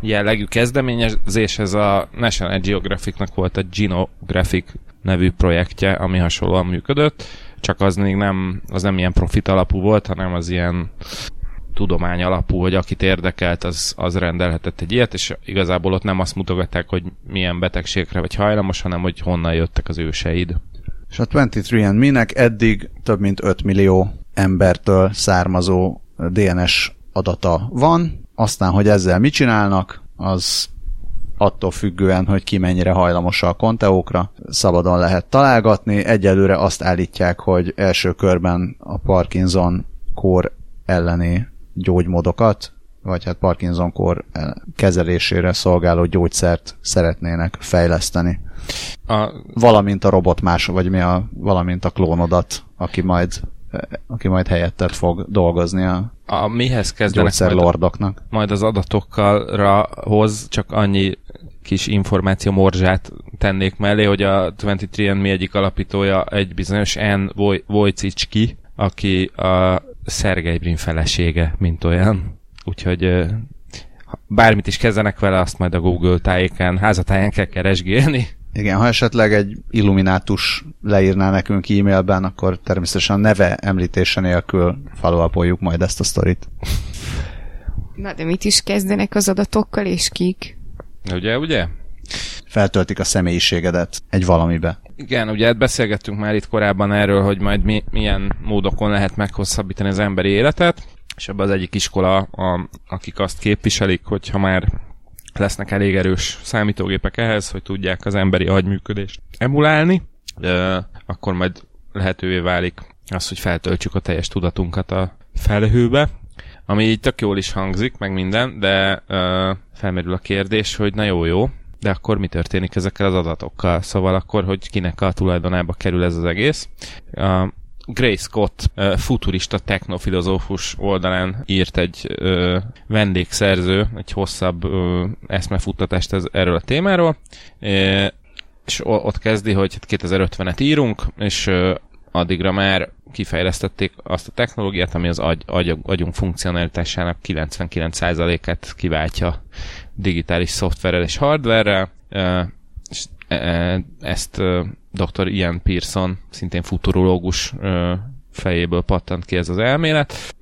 [SPEAKER 2] jellegű kezdeményezés, ez a National Geographicnak volt a Genographic nevű projektje, ami hasonlóan működött, csak az még nem, az nem ilyen profit alapú volt, hanem az ilyen tudomány alapú, hogy akit érdekelt, az, az rendelhetett egy ilyet, és igazából ott nem azt mutogatták, hogy milyen betegségre vagy hajlamos, hanem hogy honnan jöttek az őseid.
[SPEAKER 1] És a 23andMe-nek eddig több mint 5 millió embertől származó DNS adata van, aztán, hogy ezzel mit csinálnak, az attól függően, hogy ki mennyire hajlamos a konteókra, szabadon lehet találgatni. Egyelőre azt állítják, hogy első körben a Parkinson kór elleni gyógymódokat, vagy hát Parkinson kór kezelésére szolgáló gyógyszert szeretnének fejleszteni.
[SPEAKER 2] A,
[SPEAKER 1] Valamint a robot más, vagy mi a, valamint a klónodat, aki majd aki majd helyettet fog dolgozni a
[SPEAKER 2] a mihez kezdenek majd,
[SPEAKER 1] gyógyszerlordoknak.
[SPEAKER 2] majd az adatokkal hoz csak annyi kis információ morzsát tennék mellé, hogy a 23andMe egyik alapítója egy bizonyos N. Woj- Wojcicki, aki a Szergej Brin felesége, mint olyan. Úgyhogy bármit is kezdenek vele, azt majd a Google tájéken, házatáján kell keresgélni.
[SPEAKER 1] Igen, ha esetleg egy illuminátus leírná nekünk e-mailben, akkor természetesen a neve említése nélkül follow majd ezt a sztorit.
[SPEAKER 3] Na de mit is kezdenek az adatokkal, és kik?
[SPEAKER 2] Ugye, ugye?
[SPEAKER 1] Feltöltik a személyiségedet egy valamibe.
[SPEAKER 2] Igen, ugye hát beszélgettünk már itt korábban erről, hogy majd mi, milyen módokon lehet meghosszabbítani az emberi életet, és ebben az egyik iskola, a, akik azt képviselik, hogy ha már lesznek elég erős számítógépek ehhez, hogy tudják az emberi agyműködést emulálni, ö, akkor majd lehetővé válik az, hogy feltöltsük a teljes tudatunkat a felhőbe, ami így tök jól is hangzik, meg minden, de ö, felmerül a kérdés, hogy na jó, jó, de akkor mi történik ezekkel az adatokkal? Szóval akkor, hogy kinek a tulajdonába kerül ez az egész. A Gray Scott futurista technofilozófus oldalán írt egy ö, vendégszerző, egy hosszabb ö, eszmefuttatást ez, erről a témáról, é, és ott kezdi, hogy hát 2050-et írunk, és ö, addigra már kifejlesztették azt a technológiát, ami az agy, agy, agyunk funkcionalitásának 99%-át kiváltja digitális szoftverrel és hardverrel, és ezt dr. Ian Pearson, szintén futurológus fejéből pattant ki ez az elmélet,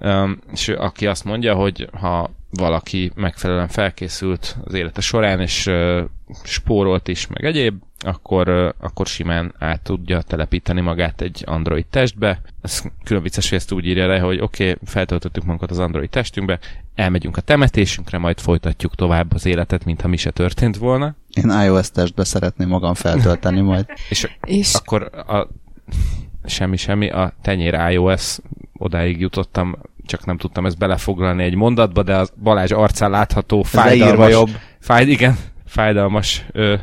[SPEAKER 2] és aki azt mondja, hogy ha valaki megfelelően felkészült az élete során, és uh, spórolt is, meg egyéb, akkor, uh, akkor simán át tudja telepíteni magát egy Android testbe. Ez külön vicces, hogy ezt úgy írja le, hogy oké, okay, feltöltöttük magunkat az Android testünkbe, elmegyünk a temetésünkre, majd folytatjuk tovább az életet, mintha mi se történt volna.
[SPEAKER 1] Én iOS testbe szeretném magam feltölteni majd.
[SPEAKER 2] és, és akkor a semmi, semmi, a tenyér iOS odáig jutottam, csak nem tudtam ezt belefoglalni egy mondatba, de a Balázs arcán látható fájdalmas, jobb. Fájd, igen, fájdalmas ö,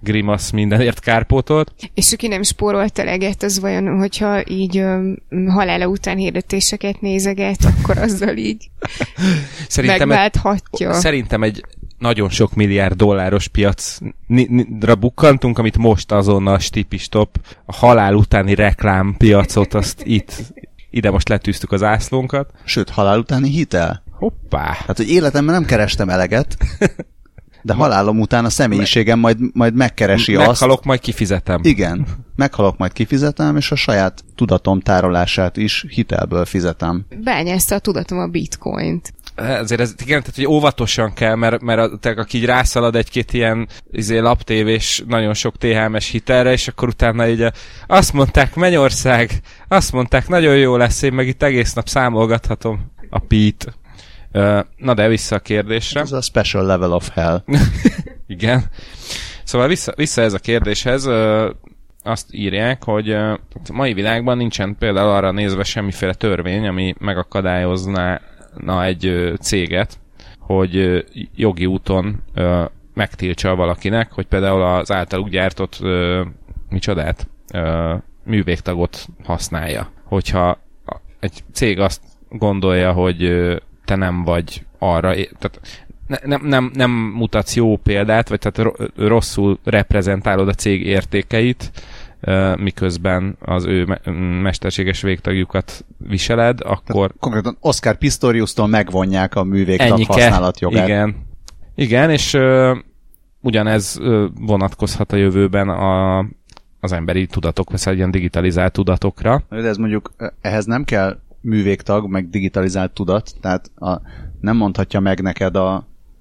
[SPEAKER 2] grimasz mindenért kárpótolt.
[SPEAKER 3] És aki nem spórolt eleget, az vajon, hogyha így ö, halála után hirdetéseket nézeget, akkor azzal így szerintem megválthatja.
[SPEAKER 2] Egy, szerintem egy nagyon sok milliárd dolláros piacra bukkantunk, amit most azonnal stipistop, a halál utáni reklám piacot, azt itt, ide most letűztük az ászlónkat.
[SPEAKER 1] Sőt, halál utáni hitel.
[SPEAKER 2] Hoppá!
[SPEAKER 1] Hát, hogy életemben nem kerestem eleget, de halálom után a személyiségem majd, majd megkeresi
[SPEAKER 2] Meghalok,
[SPEAKER 1] azt.
[SPEAKER 2] Meghalok, majd kifizetem.
[SPEAKER 1] Igen, meghalok, majd kifizetem, és a saját tudatom tárolását is hitelből fizetem.
[SPEAKER 3] Bányászta a tudatom a bitcoint.
[SPEAKER 2] Ezért ez, igen, tehát hogy óvatosan kell, mert, mert a, te, aki így rászalad egy-két ilyen izé, laptévés, nagyon sok THM-es hitelre, és akkor utána így azt mondták, Mennyország, azt mondták, nagyon jó lesz, én meg itt egész nap számolgathatom a pít. Na de vissza a kérdésre.
[SPEAKER 1] Ez a special level of hell.
[SPEAKER 2] Igen. Szóval vissza, vissza ez a kérdéshez, azt írják, hogy a mai világban nincsen például arra nézve semmiféle törvény, ami megakadályozná na egy céget, hogy jogi úton megtiltsa valakinek, hogy például az általuk gyártott micsodát, művégtagot használja. Hogyha egy cég azt gondolja, hogy te nem vagy arra, tehát ne, nem, nem, nem mutatsz jó példát, vagy tehát rosszul reprezentálod a cég értékeit, miközben az ő mesterséges végtagjukat viseled, akkor... Tehát
[SPEAKER 1] konkrétan Oscar Pistorius-tól megvonják a művégtag használatjogát.
[SPEAKER 2] Igen. Igen, és uh, ugyanez uh, vonatkozhat a jövőben a, az emberi tudatok, vagy egy ilyen digitalizált tudatokra.
[SPEAKER 1] De ez mondjuk ehhez nem kell művégtag, meg digitalizált tudat, tehát a, nem mondhatja meg neked a,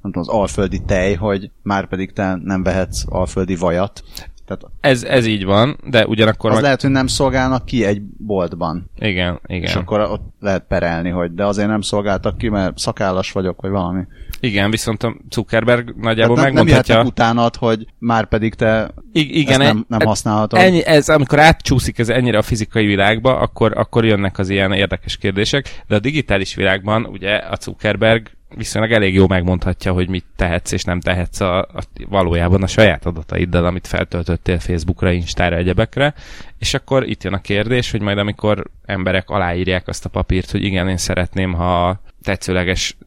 [SPEAKER 1] nem tudom, az alföldi tej, hogy már pedig te nem vehetsz alföldi vajat.
[SPEAKER 2] Tehát ez, ez így van, de ugyanakkor...
[SPEAKER 1] Az meg... lehet, hogy nem szolgálnak ki egy boltban.
[SPEAKER 2] Igen, igen.
[SPEAKER 1] És akkor ott lehet perelni, hogy de azért nem szolgáltak ki, mert szakállas vagyok, vagy valami.
[SPEAKER 2] Igen, viszont a Zuckerberg nagyjából Tehát megmondhatja...
[SPEAKER 1] Nem utánad, hogy már pedig te I- igen, ezt nem, nem e- használhatod.
[SPEAKER 2] Ennyi, ez, amikor átcsúszik ez ennyire a fizikai világba, akkor, akkor jönnek az ilyen érdekes kérdések, de a digitális világban ugye a Zuckerberg viszonylag elég jó megmondhatja, hogy mit tehetsz és nem tehetsz a, a, valójában a saját adataiddal, amit feltöltöttél Facebookra, Instára, egyebekre, és akkor itt jön a kérdés, hogy majd amikor emberek aláírják azt a papírt, hogy igen, én szeretném, ha tetszőleges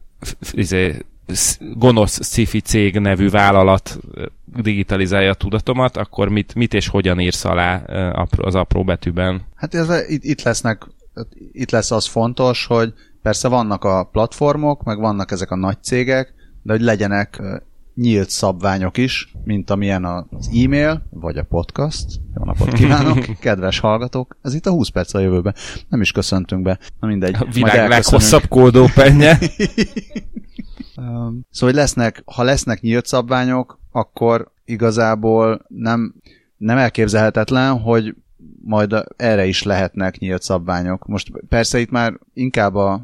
[SPEAKER 2] izé, gonosz sci cég nevű vállalat digitalizálja a tudatomat, akkor mit, mit és hogyan írsz alá az apró betűben?
[SPEAKER 1] Hát ez, itt, itt lesznek itt lesz az fontos, hogy Persze vannak a platformok, meg vannak ezek a nagy cégek, de hogy legyenek nyílt szabványok is, mint amilyen az e-mail, vagy a podcast. Jó napot kívánok, kedves hallgatók! Ez itt a 20 perc a jövőben. Nem is köszöntünk be. Na mindegy.
[SPEAKER 2] A világ leghosszabb kódópenje.
[SPEAKER 1] szóval, hogy lesznek, ha lesznek nyílt szabványok, akkor igazából nem, nem elképzelhetetlen, hogy majd erre is lehetnek nyílt szabványok. Most persze itt már inkább a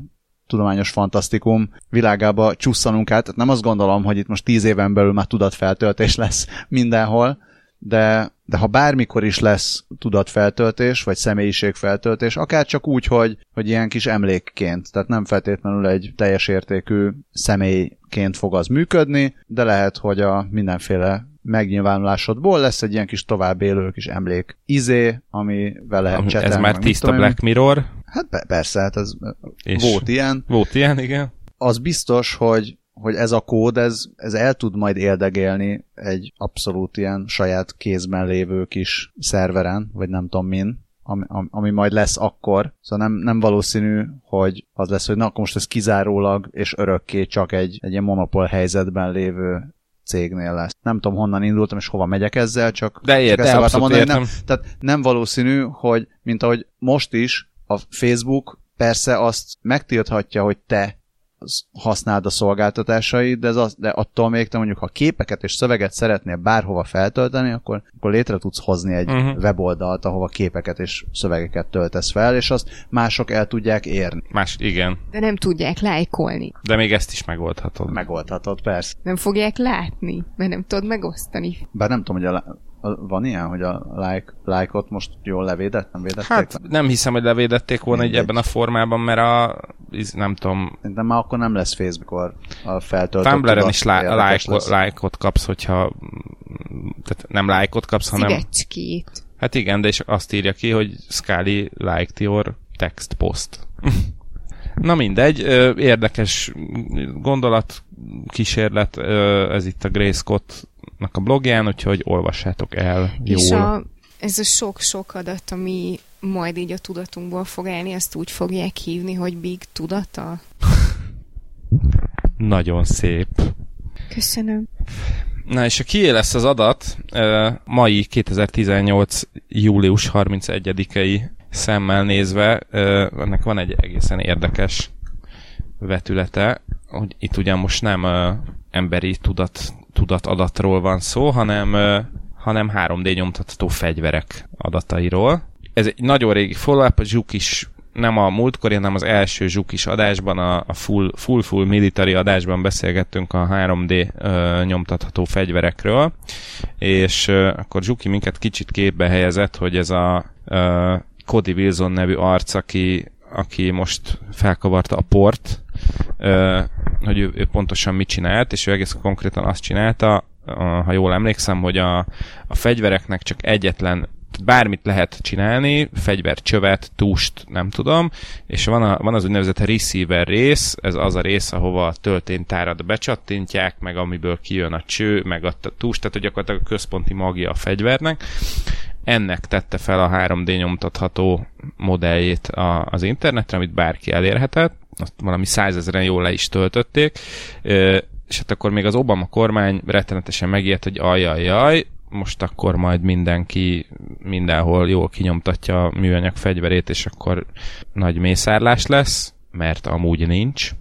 [SPEAKER 1] tudományos fantasztikum világába csusszanunk át. Tehát nem azt gondolom, hogy itt most tíz éven belül már tudatfeltöltés lesz mindenhol, de, de ha bármikor is lesz tudatfeltöltés, vagy személyiségfeltöltés, akár csak úgy, hogy, hogy ilyen kis emlékként, tehát nem feltétlenül egy teljes értékű személyként fog az működni, de lehet, hogy a mindenféle megnyilvánulásodból lesz egy ilyen kis tovább élő kis emlék izé, amivel lehet csetelni.
[SPEAKER 2] Ez már tiszta Black Mirror.
[SPEAKER 1] Hát persze, hát ez És volt ilyen.
[SPEAKER 2] Volt ilyen, igen.
[SPEAKER 1] Az biztos, hogy hogy ez a kód, ez, ez el tud majd éldegélni egy abszolút ilyen saját kézben lévő kis szerveren, vagy nem tudom min, ami, ami majd lesz akkor. Szóval nem, nem valószínű, hogy az lesz, hogy na akkor most ez kizárólag és örökké csak egy, egy ilyen monopól helyzetben lévő cégnél lesz. Nem tudom, honnan indultam, és hova megyek ezzel, csak,
[SPEAKER 2] De ért, csak ezt akartam mondani,
[SPEAKER 1] értem. nem, tehát nem valószínű, hogy mint ahogy most is a Facebook persze azt megtilthatja, hogy te használd a szolgáltatásait, de, ez az, de attól még te mondjuk, ha képeket és szöveget szeretnél bárhova feltölteni, akkor, akkor létre tudsz hozni egy uh-huh. weboldalt, ahova képeket és szövegeket töltesz fel, és azt mások el tudják érni.
[SPEAKER 2] Más, igen.
[SPEAKER 3] De nem tudják lájkolni.
[SPEAKER 2] De még ezt is megoldhatod.
[SPEAKER 1] Megoldhatod, persze.
[SPEAKER 3] Nem fogják látni, mert nem tudod megosztani.
[SPEAKER 1] Bár nem tudom, hogy a, van ilyen, hogy a like, like-ot most jól levédett, nem védették?
[SPEAKER 2] Hát nem hiszem, hogy levédették volna egy ebben a formában, mert a, nem tudom...
[SPEAKER 1] De már akkor nem lesz Facebook, a feltöltött
[SPEAKER 2] Tumblr-en is like, like-ot kapsz, hogyha tehát nem like-ot kapsz, hanem...
[SPEAKER 3] Szívecskét.
[SPEAKER 2] Hát igen, de és azt írja ki, hogy Scully liked your text post. Na mindegy, érdekes gondolat, kísérlet, ez itt a Grace Scott a blogján, úgyhogy olvassátok el jól. És a,
[SPEAKER 3] ez a sok-sok adat, ami majd így a tudatunkból fog elni, ezt úgy fogják hívni, hogy Big Tudata?
[SPEAKER 2] Nagyon szép.
[SPEAKER 3] Köszönöm.
[SPEAKER 2] Na és a kié lesz az adat, mai 2018. július 31-i szemmel nézve, ennek van egy egészen érdekes vetülete, hogy itt ugyan most nem emberi tudat tudatadatról van szó, hanem, hanem 3D nyomtatható fegyverek adatairól. Ez egy nagyon régi follow-up, a Zsuk is nem a múltkori, hanem az első Zsukis adásban, a, full, full full military adásban beszélgettünk a 3D ö, nyomtatható fegyverekről, és ö, akkor Zsuki minket kicsit képbe helyezett, hogy ez a ö, Cody Wilson nevű arc, aki, aki most felkavarta a port, hogy ő, ő pontosan mit csinált, és ő egész konkrétan azt csinálta, ha jól emlékszem, hogy a, a fegyvereknek csak egyetlen bármit lehet csinálni, fegyvercsövet, túst, nem tudom, és van, a, van az úgynevezett receiver rész, ez az a rész, ahova a tölténytárat becsattintják, meg amiből kijön a cső, meg a túst, tehát hogy gyakorlatilag a központi magja a fegyvernek. Ennek tette fel a 3D nyomtatható modelljét a, az internetre, amit bárki elérhetett, azt valami százezeren jól le is töltötték, és hát akkor még az Obama kormány rettenetesen megijedt, hogy ajajaj, most akkor majd mindenki mindenhol jól kinyomtatja a műanyag fegyverét, és akkor nagy mészárlás lesz, mert amúgy nincs.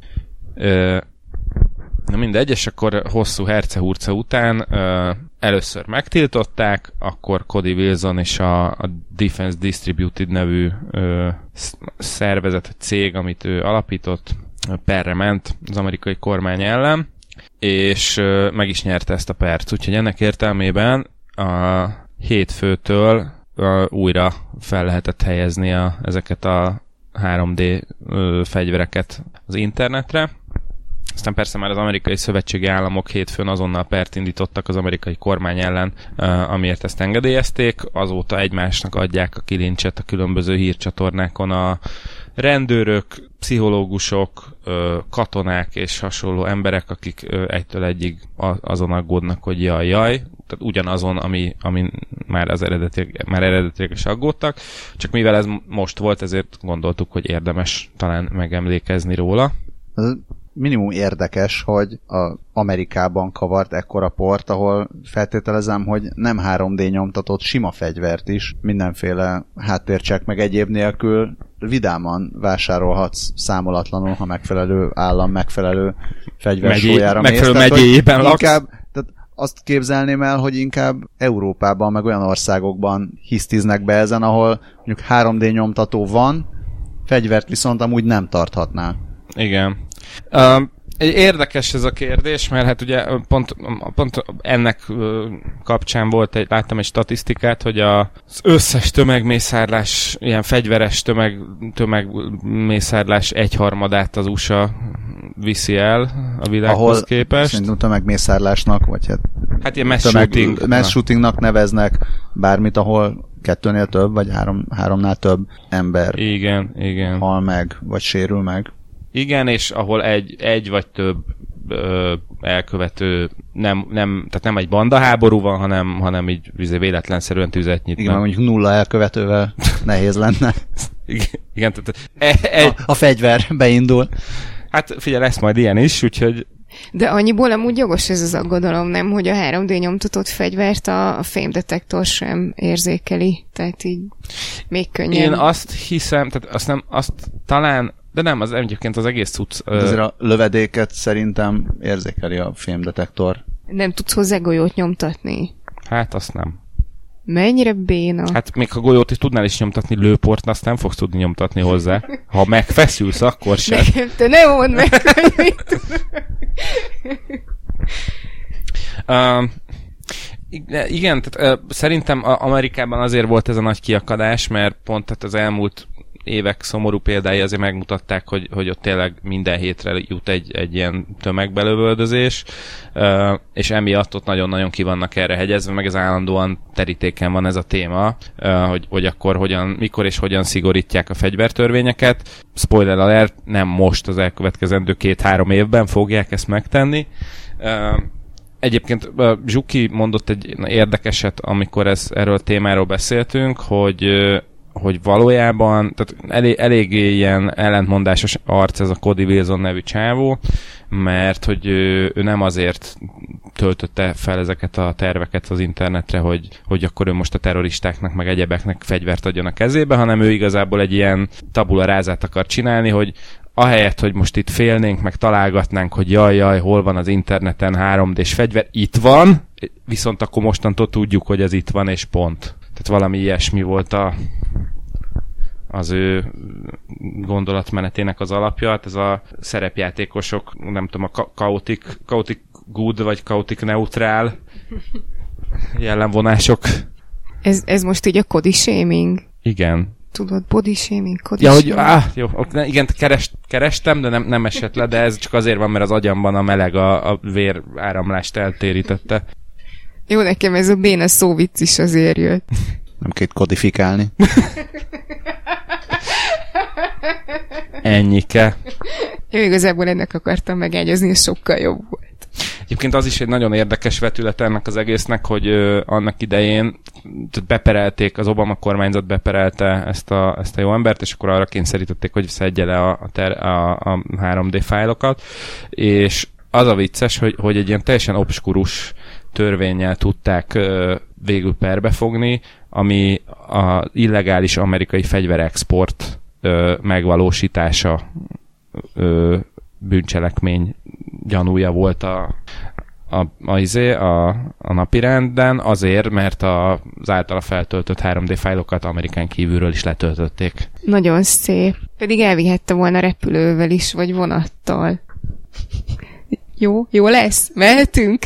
[SPEAKER 2] Na mindegy, és akkor hosszú herce-hurca után először megtiltották, akkor Cody Wilson és a, a Defense Distributed nevű ö, szervezet, cég, amit ő alapított, perre ment az amerikai kormány ellen, és ö, meg is nyerte ezt a perc. Úgyhogy ennek értelmében a hétfőtől ö, újra fel lehetett helyezni a, ezeket a 3D ö, fegyvereket az internetre, aztán persze már az amerikai szövetségi államok hétfőn azonnal pert indítottak az amerikai kormány ellen, amiért ezt engedélyezték. Azóta egymásnak adják a kilincset a különböző hírcsatornákon a rendőrök, pszichológusok, katonák és hasonló emberek, akik egytől egyig azon aggódnak, hogy jaj, jaj, tehát ugyanazon, ami, ami már az eredetileg, már eredetileg is aggódtak, csak mivel ez most volt, ezért gondoltuk, hogy érdemes talán megemlékezni róla
[SPEAKER 1] minimum érdekes, hogy a Amerikában kavart ekkora port, ahol feltételezem, hogy nem 3D nyomtatott sima fegyvert is, mindenféle háttércsek meg egyéb nélkül vidáman vásárolhatsz számolatlanul, ha megfelelő állam megfelelő fegyversójára
[SPEAKER 2] mész. Megfelelő megyében laksz.
[SPEAKER 1] Inkább, tehát azt képzelném el, hogy inkább Európában, meg olyan országokban hisztiznek be ezen, ahol mondjuk 3D nyomtató van, fegyvert viszont amúgy nem tarthatnál.
[SPEAKER 2] Igen. Um, Érdekes ez a kérdés, mert hát ugye pont, pont ennek kapcsán volt egy, láttam egy statisztikát, hogy az összes tömegmészárlás, ilyen fegyveres tömeg, tömegmészárlás egyharmadát az USA viszi el a világhoz Ahol képest.
[SPEAKER 1] Szerintem tömegmészárlásnak, vagy hát,
[SPEAKER 2] hát ilyen mass, tömeg, shooting.
[SPEAKER 1] mass shootingnak neveznek bármit, ahol kettőnél több, vagy három, háromnál több ember
[SPEAKER 2] igen, igen.
[SPEAKER 1] hal meg, vagy sérül meg.
[SPEAKER 2] Igen, és ahol egy, egy vagy több ö, elkövető nem, nem, tehát nem egy banda háború van, hanem, hanem így véletlenszerűen tüzet nyitnak.
[SPEAKER 1] Igen, mondjuk nulla elkövetővel nehéz lenne.
[SPEAKER 2] igen, igen
[SPEAKER 1] tehát e, e, a, a fegyver beindul.
[SPEAKER 2] Hát figyelj, lesz majd ilyen is, úgyhogy
[SPEAKER 3] de annyiból amúgy jogos ez az aggodalom, nem, hogy a 3D nyomtatott fegyvert a, a fémdetektor sem érzékeli, tehát így még könnyen.
[SPEAKER 2] Én azt hiszem, tehát azt nem, azt talán De nem, az egyébként az egész cucc...
[SPEAKER 1] De azért a lövedéket szerintem érzékeli a fémdetektor.
[SPEAKER 3] Nem tudsz hozzá golyót nyomtatni.
[SPEAKER 2] Hát azt nem.
[SPEAKER 3] Mennyire béna.
[SPEAKER 2] Hát még ha golyót is tudnál is nyomtatni, lőport, azt nem fogsz tudni nyomtatni hozzá. Ha megfeszülsz, akkor sem.
[SPEAKER 3] Nekem te nem mondd meg, hogy mit
[SPEAKER 2] Uh, igen, tehát uh, szerintem Amerikában azért volt ez a nagy kiakadás, mert pont tehát az elmúlt évek szomorú példái azért megmutatták, hogy, hogy ott tényleg minden hétre jut egy, egy ilyen tömegbelövöldözés, és emiatt ott nagyon-nagyon ki vannak erre hegyezve, meg ez állandóan terítéken van ez a téma, hogy, hogy akkor hogyan, mikor és hogyan szigorítják a fegyvertörvényeket. Spoiler alert, nem most az elkövetkezendő két-három évben fogják ezt megtenni. Egyébként Zsuki mondott egy érdekeset, amikor ez, erről a témáról beszéltünk, hogy hogy valójában, tehát elég, eléggé ilyen ellentmondásos arc ez a Cody Wilson nevű csávó, mert hogy ő, ő nem azért töltötte fel ezeket a terveket az internetre, hogy, hogy akkor ő most a terroristáknak, meg egyebeknek fegyvert adjon a kezébe, hanem ő igazából egy ilyen tabula rázát akar csinálni, hogy ahelyett, hogy most itt félnénk, meg találgatnánk, hogy jaj, jaj, hol van az interneten 3D-s fegyver, itt van, viszont akkor mostantól tudjuk, hogy ez itt van, és pont. Tehát valami ilyesmi volt a, az ő gondolatmenetének az alapja. Hát ez a szerepjátékosok, nem tudom, a ka- chaotic, chaotic good, vagy chaotic neutral jellemvonások.
[SPEAKER 3] Ez, ez most így a kodi shaming.
[SPEAKER 2] Igen.
[SPEAKER 3] Tudod, body shaming, kodi
[SPEAKER 2] Ja, hogy
[SPEAKER 3] shaming.
[SPEAKER 2] á, jó, ok, ne, igen, kerest, kerestem, de nem, nem esett le, de ez csak azért van, mert az agyamban a meleg a, a vér áramlást eltérítette.
[SPEAKER 3] Jó, nekem ez a béna szóvic is azért jött.
[SPEAKER 1] Nem kell kodifikálni.
[SPEAKER 2] Ennyike.
[SPEAKER 3] Én igazából ennek akartam megágyazni, és sokkal jobb volt.
[SPEAKER 2] Egyébként az is egy nagyon érdekes vetület ennek az egésznek, hogy ö, annak idején beperelték, az Obama kormányzat beperelte ezt a, ezt a jó embert, és akkor arra kényszerítették, hogy szedje le a, a, ter, a, a 3D fájlokat, és az a vicces, hogy, hogy egy ilyen teljesen obskurus törvényel tudták ö, végül perbefogni, ami a illegális amerikai fegyverexport ö, megvalósítása ö, bűncselekmény gyanúja volt a, a, a, izé, a, a napi renden, azért, mert a, az általa feltöltött 3D fájlokat Amerikán kívülről is letöltötték.
[SPEAKER 3] Nagyon szép. Pedig elvihette volna repülővel is, vagy vonattal. Jó, jó lesz, mehetünk.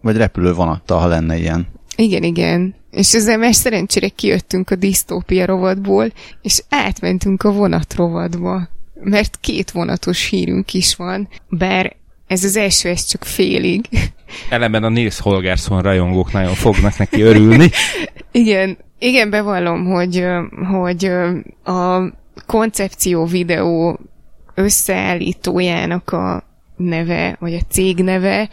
[SPEAKER 1] Vagy repülő vonattal, ha lenne ilyen.
[SPEAKER 3] igen, igen. És ezzel már szerencsére kijöttünk a disztópia rovatból, és átmentünk a vonat rovatba. Mert két vonatos hírünk is van, bár ez az első, ez csak félig.
[SPEAKER 2] Ellenben a Nils Holgersson rajongók nagyon fognak neki örülni.
[SPEAKER 3] Igen, igen, bevallom, hogy, hogy a koncepció videó összeállítójának a neve, vagy a cég neve,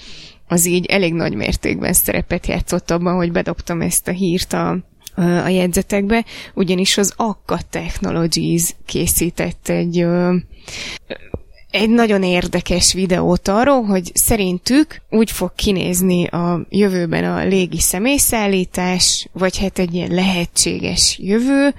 [SPEAKER 3] az így elég nagy mértékben szerepet játszott abban, hogy bedobtam ezt a hírt a, a jegyzetekbe, ugyanis az Akka Technologies készített egy egy nagyon érdekes videót arról, hogy szerintük úgy fog kinézni a jövőben a légi személyszállítás, vagy hát egy ilyen lehetséges jövő,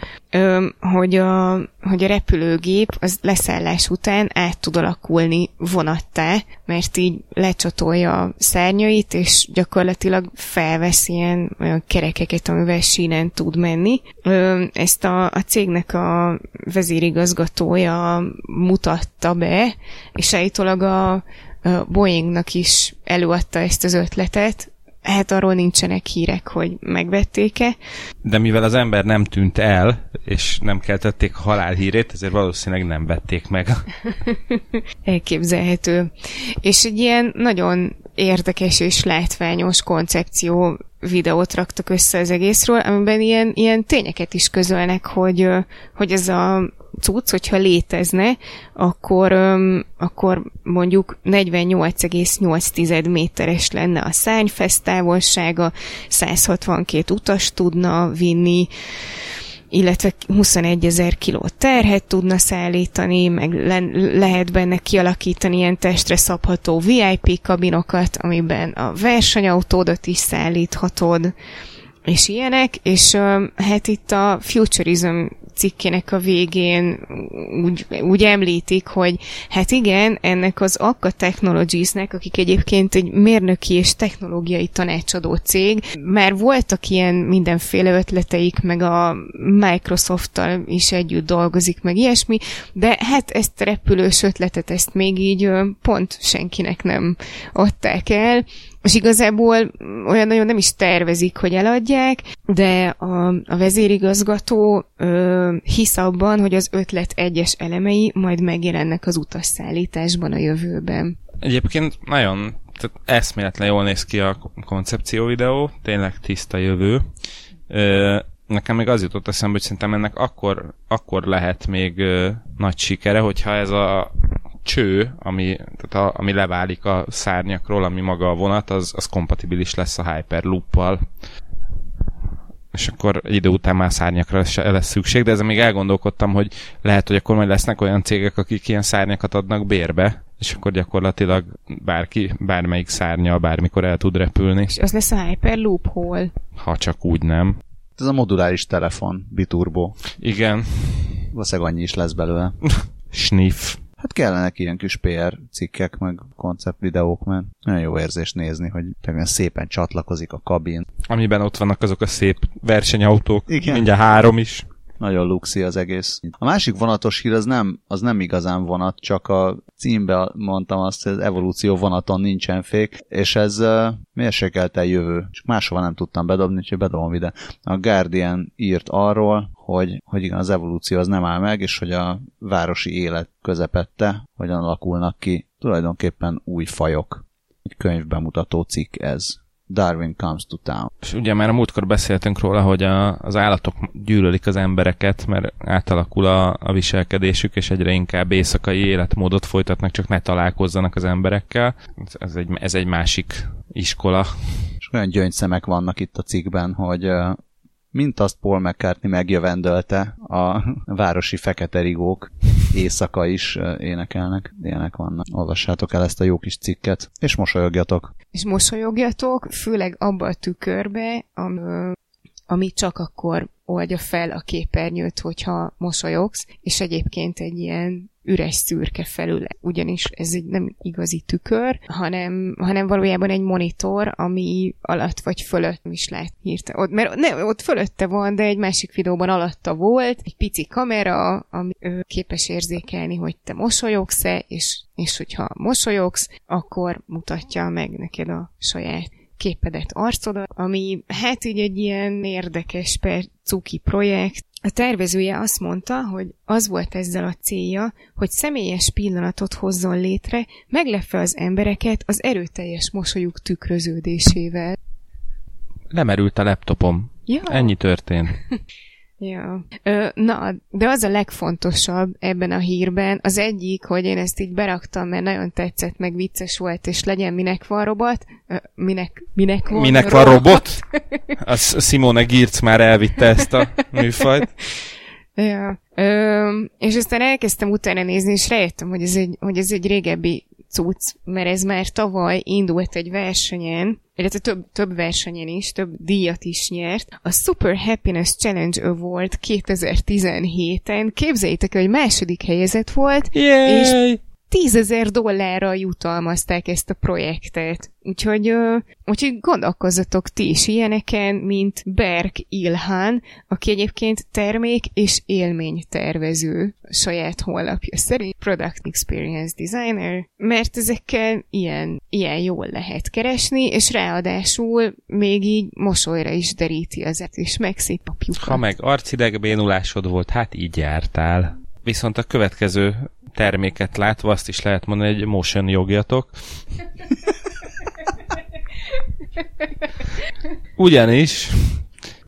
[SPEAKER 3] hogy a, hogy a repülőgép az leszállás után át tud alakulni vonattá, mert így lecsatolja a szárnyait, és gyakorlatilag felvesz ilyen olyan kerekeket, amivel sínen tud menni. Ezt a, a cégnek a vezérigazgatója mutatta be, és állítólag a, Boeingnak is előadta ezt az ötletet, hát arról nincsenek hírek, hogy megvették-e.
[SPEAKER 2] De mivel az ember nem tűnt el, és nem keltették a halálhírét, ezért valószínűleg nem vették meg.
[SPEAKER 3] Elképzelhető. És egy ilyen nagyon érdekes és látványos koncepció videót raktak össze az egészről, amiben ilyen, ilyen tényeket is közölnek, hogy, hogy ez a cucc, hogyha létezne, akkor, akkor mondjuk 48,8 méteres lenne a szárnyfesz távolsága, 162 utas tudna vinni, illetve 21 ezer kiló terhet tudna szállítani, meg le- lehet benne kialakítani ilyen testre szabható VIP kabinokat, amiben a versenyautódat is szállíthatod, és ilyenek, és hát itt a Futurism cikkének a végén úgy, úgy említik, hogy hát igen, ennek az Akka Technologiesnek, akik egyébként egy mérnöki és technológiai tanácsadó cég, már voltak ilyen mindenféle ötleteik, meg a Microsoft-tal is együtt dolgozik, meg ilyesmi, de hát ezt a repülős ötletet, ezt még így pont senkinek nem adták el, és igazából olyan nagyon nem is tervezik, hogy eladják, de a, a vezérigazgató ö, hisz abban, hogy az ötlet egyes elemei majd megjelennek az utasszállításban a jövőben.
[SPEAKER 2] Egyébként nagyon tehát eszméletlen jól néz ki a koncepció videó, tényleg tiszta jövő. Ö, nekem még az jutott eszembe, hogy szerintem ennek akkor, akkor lehet még ö, nagy sikere, hogyha ez a cső, ami, tehát a, ami leválik a szárnyakról, ami maga a vonat, az, az kompatibilis lesz a Hyperloop-pal. És akkor egy idő után már szárnyakra lesz, lesz szükség, de ezzel még elgondolkodtam, hogy lehet, hogy akkor majd lesznek olyan cégek, akik ilyen szárnyakat adnak bérbe, és akkor gyakorlatilag bárki, bármelyik szárnya bármikor el tud repülni.
[SPEAKER 3] És az lesz a Hyperloop hol?
[SPEAKER 2] Ha csak úgy nem.
[SPEAKER 1] Ez a moduláris telefon, biturbo.
[SPEAKER 2] Igen.
[SPEAKER 1] Valószínűleg annyi is lesz belőle.
[SPEAKER 2] Sniff.
[SPEAKER 1] Hát kellenek ilyen kis PR cikkek, meg konceptvideók, mert nagyon jó érzés nézni, hogy tényleg szépen csatlakozik a kabin.
[SPEAKER 2] Amiben ott vannak azok a szép versenyautók,
[SPEAKER 1] Igen.
[SPEAKER 2] mindjárt három is.
[SPEAKER 1] Nagyon luxi az egész. A másik vonatos hír az nem, az nem igazán vonat, csak a címbe mondtam azt, hogy az evolúció vonaton nincsen fék, és ez uh, mérsékelte jövő. Csak máshova nem tudtam bedobni, úgyhogy bedobom ide. A Guardian írt arról, hogy, hogy igen, az evolúció az nem áll meg, és hogy a városi élet közepette hogyan alakulnak ki tulajdonképpen új fajok. Egy könyvbemutató cikk ez. Darwin Comes to Town.
[SPEAKER 2] És ugye már a múltkor beszéltünk róla, hogy a, az állatok gyűlölik az embereket, mert átalakul a, a viselkedésük, és egyre inkább éjszakai életmódot folytatnak, csak ne találkozzanak az emberekkel. Ez egy, ez egy másik iskola.
[SPEAKER 1] És olyan gyöngyszemek vannak itt a cikkben, hogy mint azt Paul McCartney megjövendölte, a városi fekete rigók éjszaka is énekelnek, ilyenek vannak. Olvassátok el ezt a jó kis cikket, és mosolyogjatok.
[SPEAKER 3] És mosolyogjatok, főleg abba a tükörbe, ami, ami csak akkor oldja fel a képernyőt, hogyha mosolyogsz, és egyébként egy ilyen üres szürke felület, ugyanis ez egy nem igazi tükör, hanem, hanem valójában egy monitor, ami alatt vagy fölött is lát hirtelen. Ott, mert ne, ott fölötte van, de egy másik videóban alatta volt, egy pici kamera, ami ö, képes érzékelni, hogy te mosolyogsz-e, és, és hogyha mosolyogsz, akkor mutatja meg neked a saját képedet, arcodat, ami hát így egy ilyen érdekes per cuki projekt, a tervezője azt mondta, hogy az volt ezzel a célja, hogy személyes pillanatot hozzon létre, meglepve az embereket az erőteljes mosolyuk tükröződésével.
[SPEAKER 2] Lemerült a laptopom.
[SPEAKER 3] Ja.
[SPEAKER 2] Ennyi történt.
[SPEAKER 3] Ja. Ö, na, de az a legfontosabb ebben a hírben, az egyik, hogy én ezt így beraktam, mert nagyon tetszett, meg vicces volt, és legyen minek van robot, ö, minek, minek van
[SPEAKER 2] Minek van robot? A Simone Girtz már elvitte ezt a műfajt.
[SPEAKER 3] Ja. Ö, és aztán elkezdtem utána nézni, és rájöttem, hogy ez egy, hogy ez egy régebbi cucc, mert ez már tavaly indult egy versenyen, illetve több, több versenyen is, több díjat is nyert. A Super Happiness Challenge Award 2017-en képzeljétek el, hogy második helyezett volt,
[SPEAKER 2] Yay!
[SPEAKER 3] és 10 ezer dollárra jutalmazták ezt a projektet. Úgyhogy, uh, úgyhogy gondolkozzatok ti is ilyeneken, mint Berk Ilhan, aki egyébként termék és élménytervező a saját honlapja szerint, Product Experience Designer, mert ezekkel ilyen, ilyen jól lehet keresni, és ráadásul még így mosolyra is deríti az és megszépapjukat.
[SPEAKER 2] Ha meg arcidegbénulásod volt, hát így jártál. Viszont a következő terméket látva azt is lehet mondani, hogy motion jogjatok. Ugyanis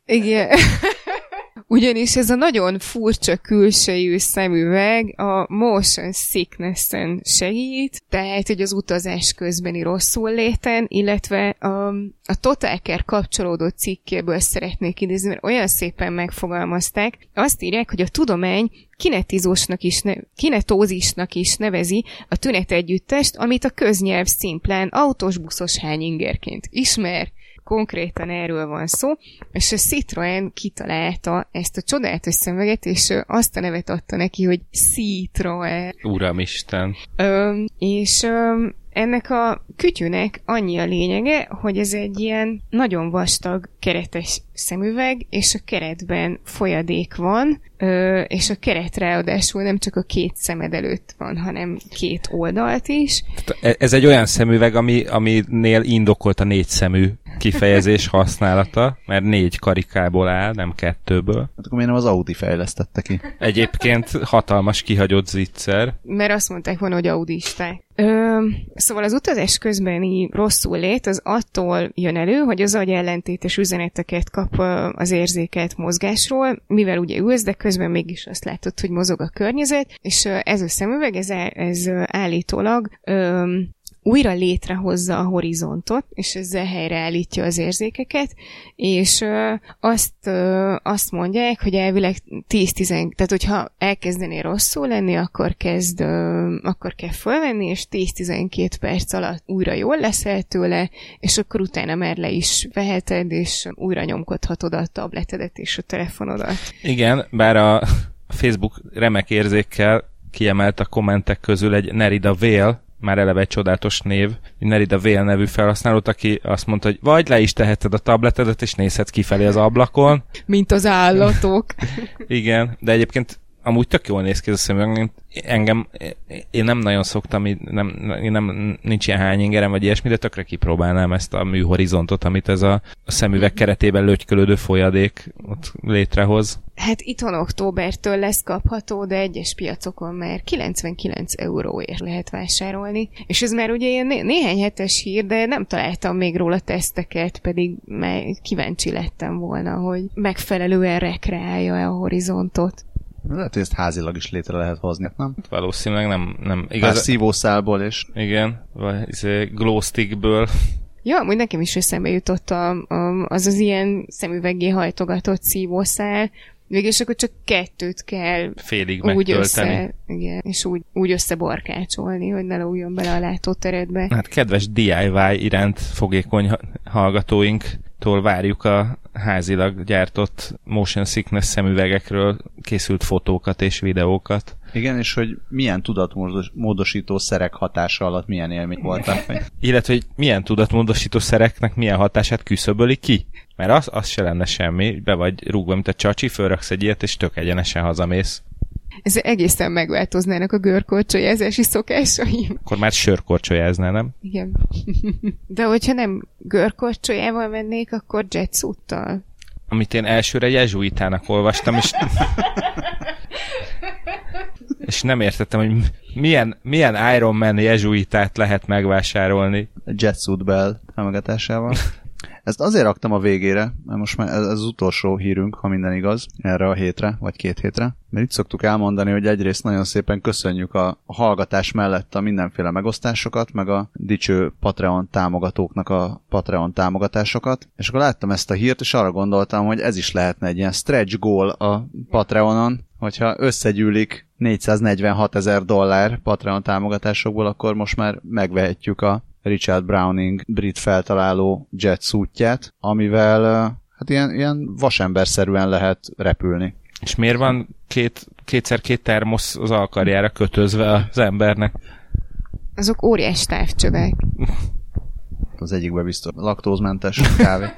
[SPEAKER 3] Igen. Ugyanis ez a nagyon furcsa külsejű szemüveg a motion sickness-en segít, tehát hogy az utazás közbeni rosszul léten, illetve a, a Totalker kapcsolódó cikkéből szeretnék idézni, mert olyan szépen megfogalmazták. Azt írják, hogy a tudomány kinetizósnak is, ne, kinetózisnak is nevezi a tünetegyüttest, amit a köznyelv szimplán autós buszos hányingerként ismer, konkrétan erről van szó, és a Citroen kitalálta ezt a csodálatos szemüveget, és azt a nevet adta neki, hogy Citroen.
[SPEAKER 2] Uramisten.
[SPEAKER 3] Ö, és ö, ennek a kütyűnek annyi a lényege, hogy ez egy ilyen nagyon vastag keretes szemüveg, és a keretben folyadék van, és a keret ráadásul nem csak a két szemed előtt van, hanem két oldalt is.
[SPEAKER 2] E- ez egy olyan szemüveg, ami, aminél indokolt a négy szemű kifejezés használata, mert négy karikából áll, nem kettőből.
[SPEAKER 1] Hát akkor miért nem az Audi fejlesztette ki?
[SPEAKER 2] Egyébként hatalmas kihagyott zicser.
[SPEAKER 3] Mert azt mondták volna, hogy audisták. Ö, szóval az utazás közbeni rosszul lét az attól jön elő, hogy az agy ellentétes üzeneteket kap az érzékelt mozgásról, mivel ugye ülsz, de közben mégis azt látod, hogy mozog a környezet, és ez a szemüveg, ez, ez állítólag ö, újra létrehozza a horizontot, és ezzel helyreállítja az érzékeket, és azt, azt mondják, hogy elvileg 10-10, tehát hogyha elkezdené rosszul lenni, akkor kezd, akkor kell fölvenni, és 10-12 perc alatt újra jól leszel tőle, és akkor utána már le is veheted, és újra nyomkodhatod a tabletedet és a telefonodat.
[SPEAKER 2] Igen, bár a Facebook remek érzékkel kiemelt a kommentek közül egy Nerida Vél, már eleve egy csodálatos név, Nerida Vél nevű felhasználót, aki azt mondta, hogy vagy le is teheted a tabletedet, és nézhetsz kifelé az ablakon.
[SPEAKER 3] Mint az állatok.
[SPEAKER 2] Igen, de egyébként amúgy tök jól néz ki ez a szemüveg. Engem, én nem nagyon szoktam, nem, én nem, nincs ilyen hány ingerem, vagy ilyesmi, de tökre kipróbálnám ezt a műhorizontot, amit ez a, a szemüveg keretében lögykölődő folyadék ott létrehoz.
[SPEAKER 3] Hát itthon októbertől lesz kapható, de egyes piacokon már 99 euróért lehet vásárolni. És ez már ugye ilyen né- néhány hetes hír, de nem találtam még róla teszteket, pedig már kíváncsi lettem volna, hogy megfelelően rekreálja a horizontot.
[SPEAKER 1] Lehet, hogy ezt házilag is létre lehet hozni, nem?
[SPEAKER 2] Hát valószínűleg nem, nem
[SPEAKER 1] igaz. Pár szívószálból is.
[SPEAKER 2] Igen, vagy izé, glowstickből.
[SPEAKER 3] Ja, amúgy nekem is eszembe jutott a, a, az az ilyen szemüvegé hajtogatott szívószál, Végülis akkor csak kettőt kell
[SPEAKER 2] félig
[SPEAKER 3] úgy össze, igen, és úgy, úgy összeborkácsolni, hogy ne lógjon bele a látóteredbe.
[SPEAKER 2] Hát kedves DIY iránt fogékony hallgatóinktól várjuk a házilag gyártott motion sickness szemüvegekről készült fotókat és videókat.
[SPEAKER 1] Igen, és hogy milyen tudatmódosító szerek hatása alatt milyen élmény voltak.
[SPEAKER 2] Illetve, hogy milyen tudatmódosító szereknek milyen hatását küszöböli ki. Mert az, az se lenne semmi, be vagy rúgva, mint a csacsi, fölraksz egy ilyet, és tök egyenesen hazamész.
[SPEAKER 3] Ez egészen megváltoznának a görkorcsolyázási szokásaim.
[SPEAKER 2] Akkor már sörkorcsolyázná, nem?
[SPEAKER 3] Igen. De hogyha nem görkorcsolyával mennék, akkor jetsuittal.
[SPEAKER 2] Amit én elsőre jezsuitának olvastam, és és nem értettem, hogy milyen, milyen Iron Man jezsuitát lehet megvásárolni.
[SPEAKER 1] Jetsuit Bell támogatásával. Ezt azért raktam a végére, mert most már ez az utolsó hírünk, ha minden igaz, erre a hétre, vagy két hétre. Mert itt szoktuk elmondani, hogy egyrészt nagyon szépen köszönjük a hallgatás mellett a mindenféle megosztásokat, meg a dicső Patreon támogatóknak a Patreon támogatásokat. És akkor láttam ezt a hírt, és arra gondoltam, hogy ez is lehetne egy ilyen stretch goal a Patreonon, hogyha összegyűlik 446 ezer dollár Patreon támogatásokból, akkor most már megvehetjük a Richard Browning brit feltaláló jet szútját, amivel hát ilyen, ilyen vasemberszerűen lehet repülni.
[SPEAKER 2] És miért van két, kétszer két termosz az alkarjára kötözve az embernek?
[SPEAKER 3] Azok óriás távcsövek.
[SPEAKER 1] Az egyikben biztos laktózmentes kávé.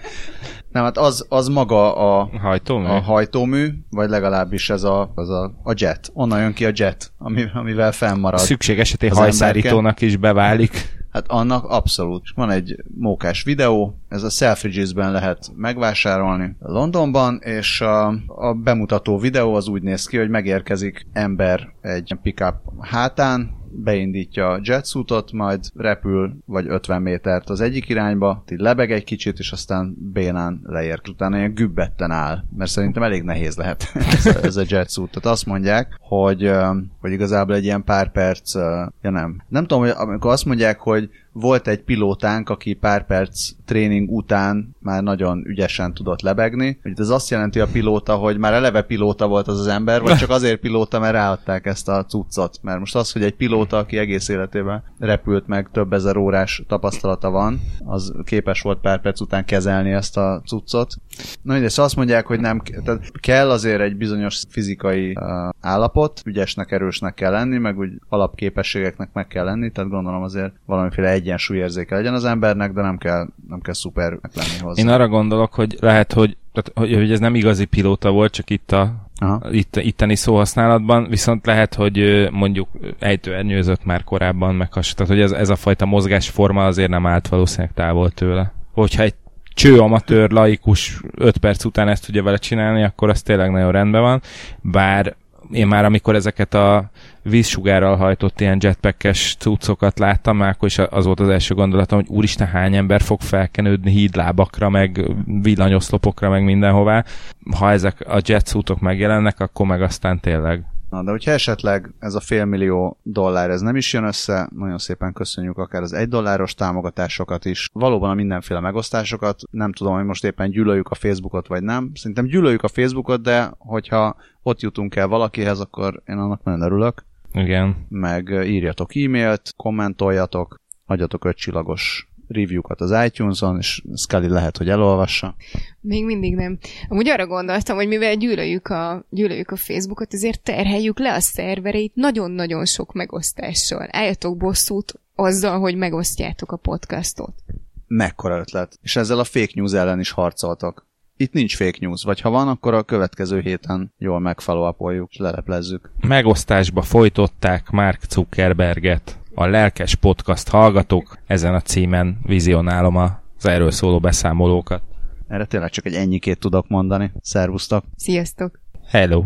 [SPEAKER 1] Nem, hát az, az maga a
[SPEAKER 2] hajtómű?
[SPEAKER 1] a hajtómű, vagy legalábbis ez a, az a, a jet. Onnan jön ki a jet, ami, amivel fennmarad.
[SPEAKER 2] Szükség esetén hajszárítónak is beválik.
[SPEAKER 1] Hát annak abszolút. Van egy mókás videó, ez a Selfridges-ben lehet megvásárolni Londonban, és a, a bemutató videó az úgy néz ki, hogy megérkezik ember egy pickup hátán, beindítja a jetsuitot, majd repül vagy 50 métert az egyik irányba, így lebeg egy kicsit, és aztán bénán leér. Utána ilyen gübbetten áll, mert szerintem elég nehéz lehet ez a, ez a jetsuit. Tehát azt mondják, hogy, hogy igazából egy ilyen pár perc, ja nem. Nem tudom, hogy amikor azt mondják, hogy volt egy pilótánk, aki pár perc tréning után már nagyon ügyesen tudott lebegni. Ugye ez azt jelenti a pilóta, hogy már eleve pilóta volt az az ember, vagy csak azért pilóta, mert ráadták ezt a cuccot. Mert most az, hogy egy pilóta, aki egész életében repült meg, több ezer órás tapasztalata van, az képes volt pár perc után kezelni ezt a cuccot. Na mindegy, szóval azt mondják, hogy nem tehát kell azért egy bizonyos fizikai uh, állapot, ügyesnek, erősnek kell lenni, meg úgy alapképességeknek meg kell lenni, tehát gondolom azért valamiféle egyensúlyérzéke legyen az embernek, de nem kell, nem kell szupernek lenni hozzá.
[SPEAKER 2] Én arra gondolok, hogy lehet, hogy, tehát, hogy, hogy ez nem igazi pilóta volt, csak itt a Aha. Itt, itteni szóhasználatban, viszont lehet, hogy mondjuk ejtőernyőzött már korábban, meg has, tehát hogy ez, ez a fajta mozgásforma azért nem állt valószínűleg távol tőle. Hogyha egy cső amatőr, laikus 5 perc után ezt tudja vele csinálni, akkor az tényleg nagyon rendben van. Bár én már amikor ezeket a vízsugárral hajtott ilyen jetpackes cuccokat láttam, már akkor is az volt az első gondolatom, hogy úristen hány ember fog felkenődni hídlábakra, meg villanyoszlopokra, meg mindenhová. Ha ezek a jet megjelennek, akkor meg aztán tényleg
[SPEAKER 1] Na, de hogyha esetleg ez a félmillió dollár ez nem is jön össze, nagyon szépen köszönjük akár az egy dolláros támogatásokat is, valóban a mindenféle megosztásokat, nem tudom, hogy most éppen gyűlöljük a Facebookot vagy nem, szerintem gyűlöljük a Facebookot, de hogyha ott jutunk el valakihez, akkor én annak nagyon örülök.
[SPEAKER 2] Igen.
[SPEAKER 1] Meg írjatok e-mailt, kommentoljatok, hagyjatok öt csillagos review-kat az iTunes-on, és Scully lehet, hogy elolvassa.
[SPEAKER 3] Még mindig nem. Amúgy arra gondoltam, hogy mivel gyűlöljük a, gyűlöljük a Facebookot, ezért terheljük le a szervereit nagyon-nagyon sok megosztással. Álljatok bosszút azzal, hogy megosztjátok a podcastot.
[SPEAKER 1] Mekkora ötlet. És ezzel a fake news ellen is harcoltok. Itt nincs fake news, vagy ha van, akkor a következő héten jól megfollow és leleplezzük.
[SPEAKER 2] Megosztásba folytották Mark Zuckerberget a lelkes podcast hallgatók, ezen a címen vizionálom az erről szóló beszámolókat.
[SPEAKER 1] Erre tényleg csak egy ennyikét tudok mondani. Szervusztok!
[SPEAKER 3] Sziasztok!
[SPEAKER 2] Hello!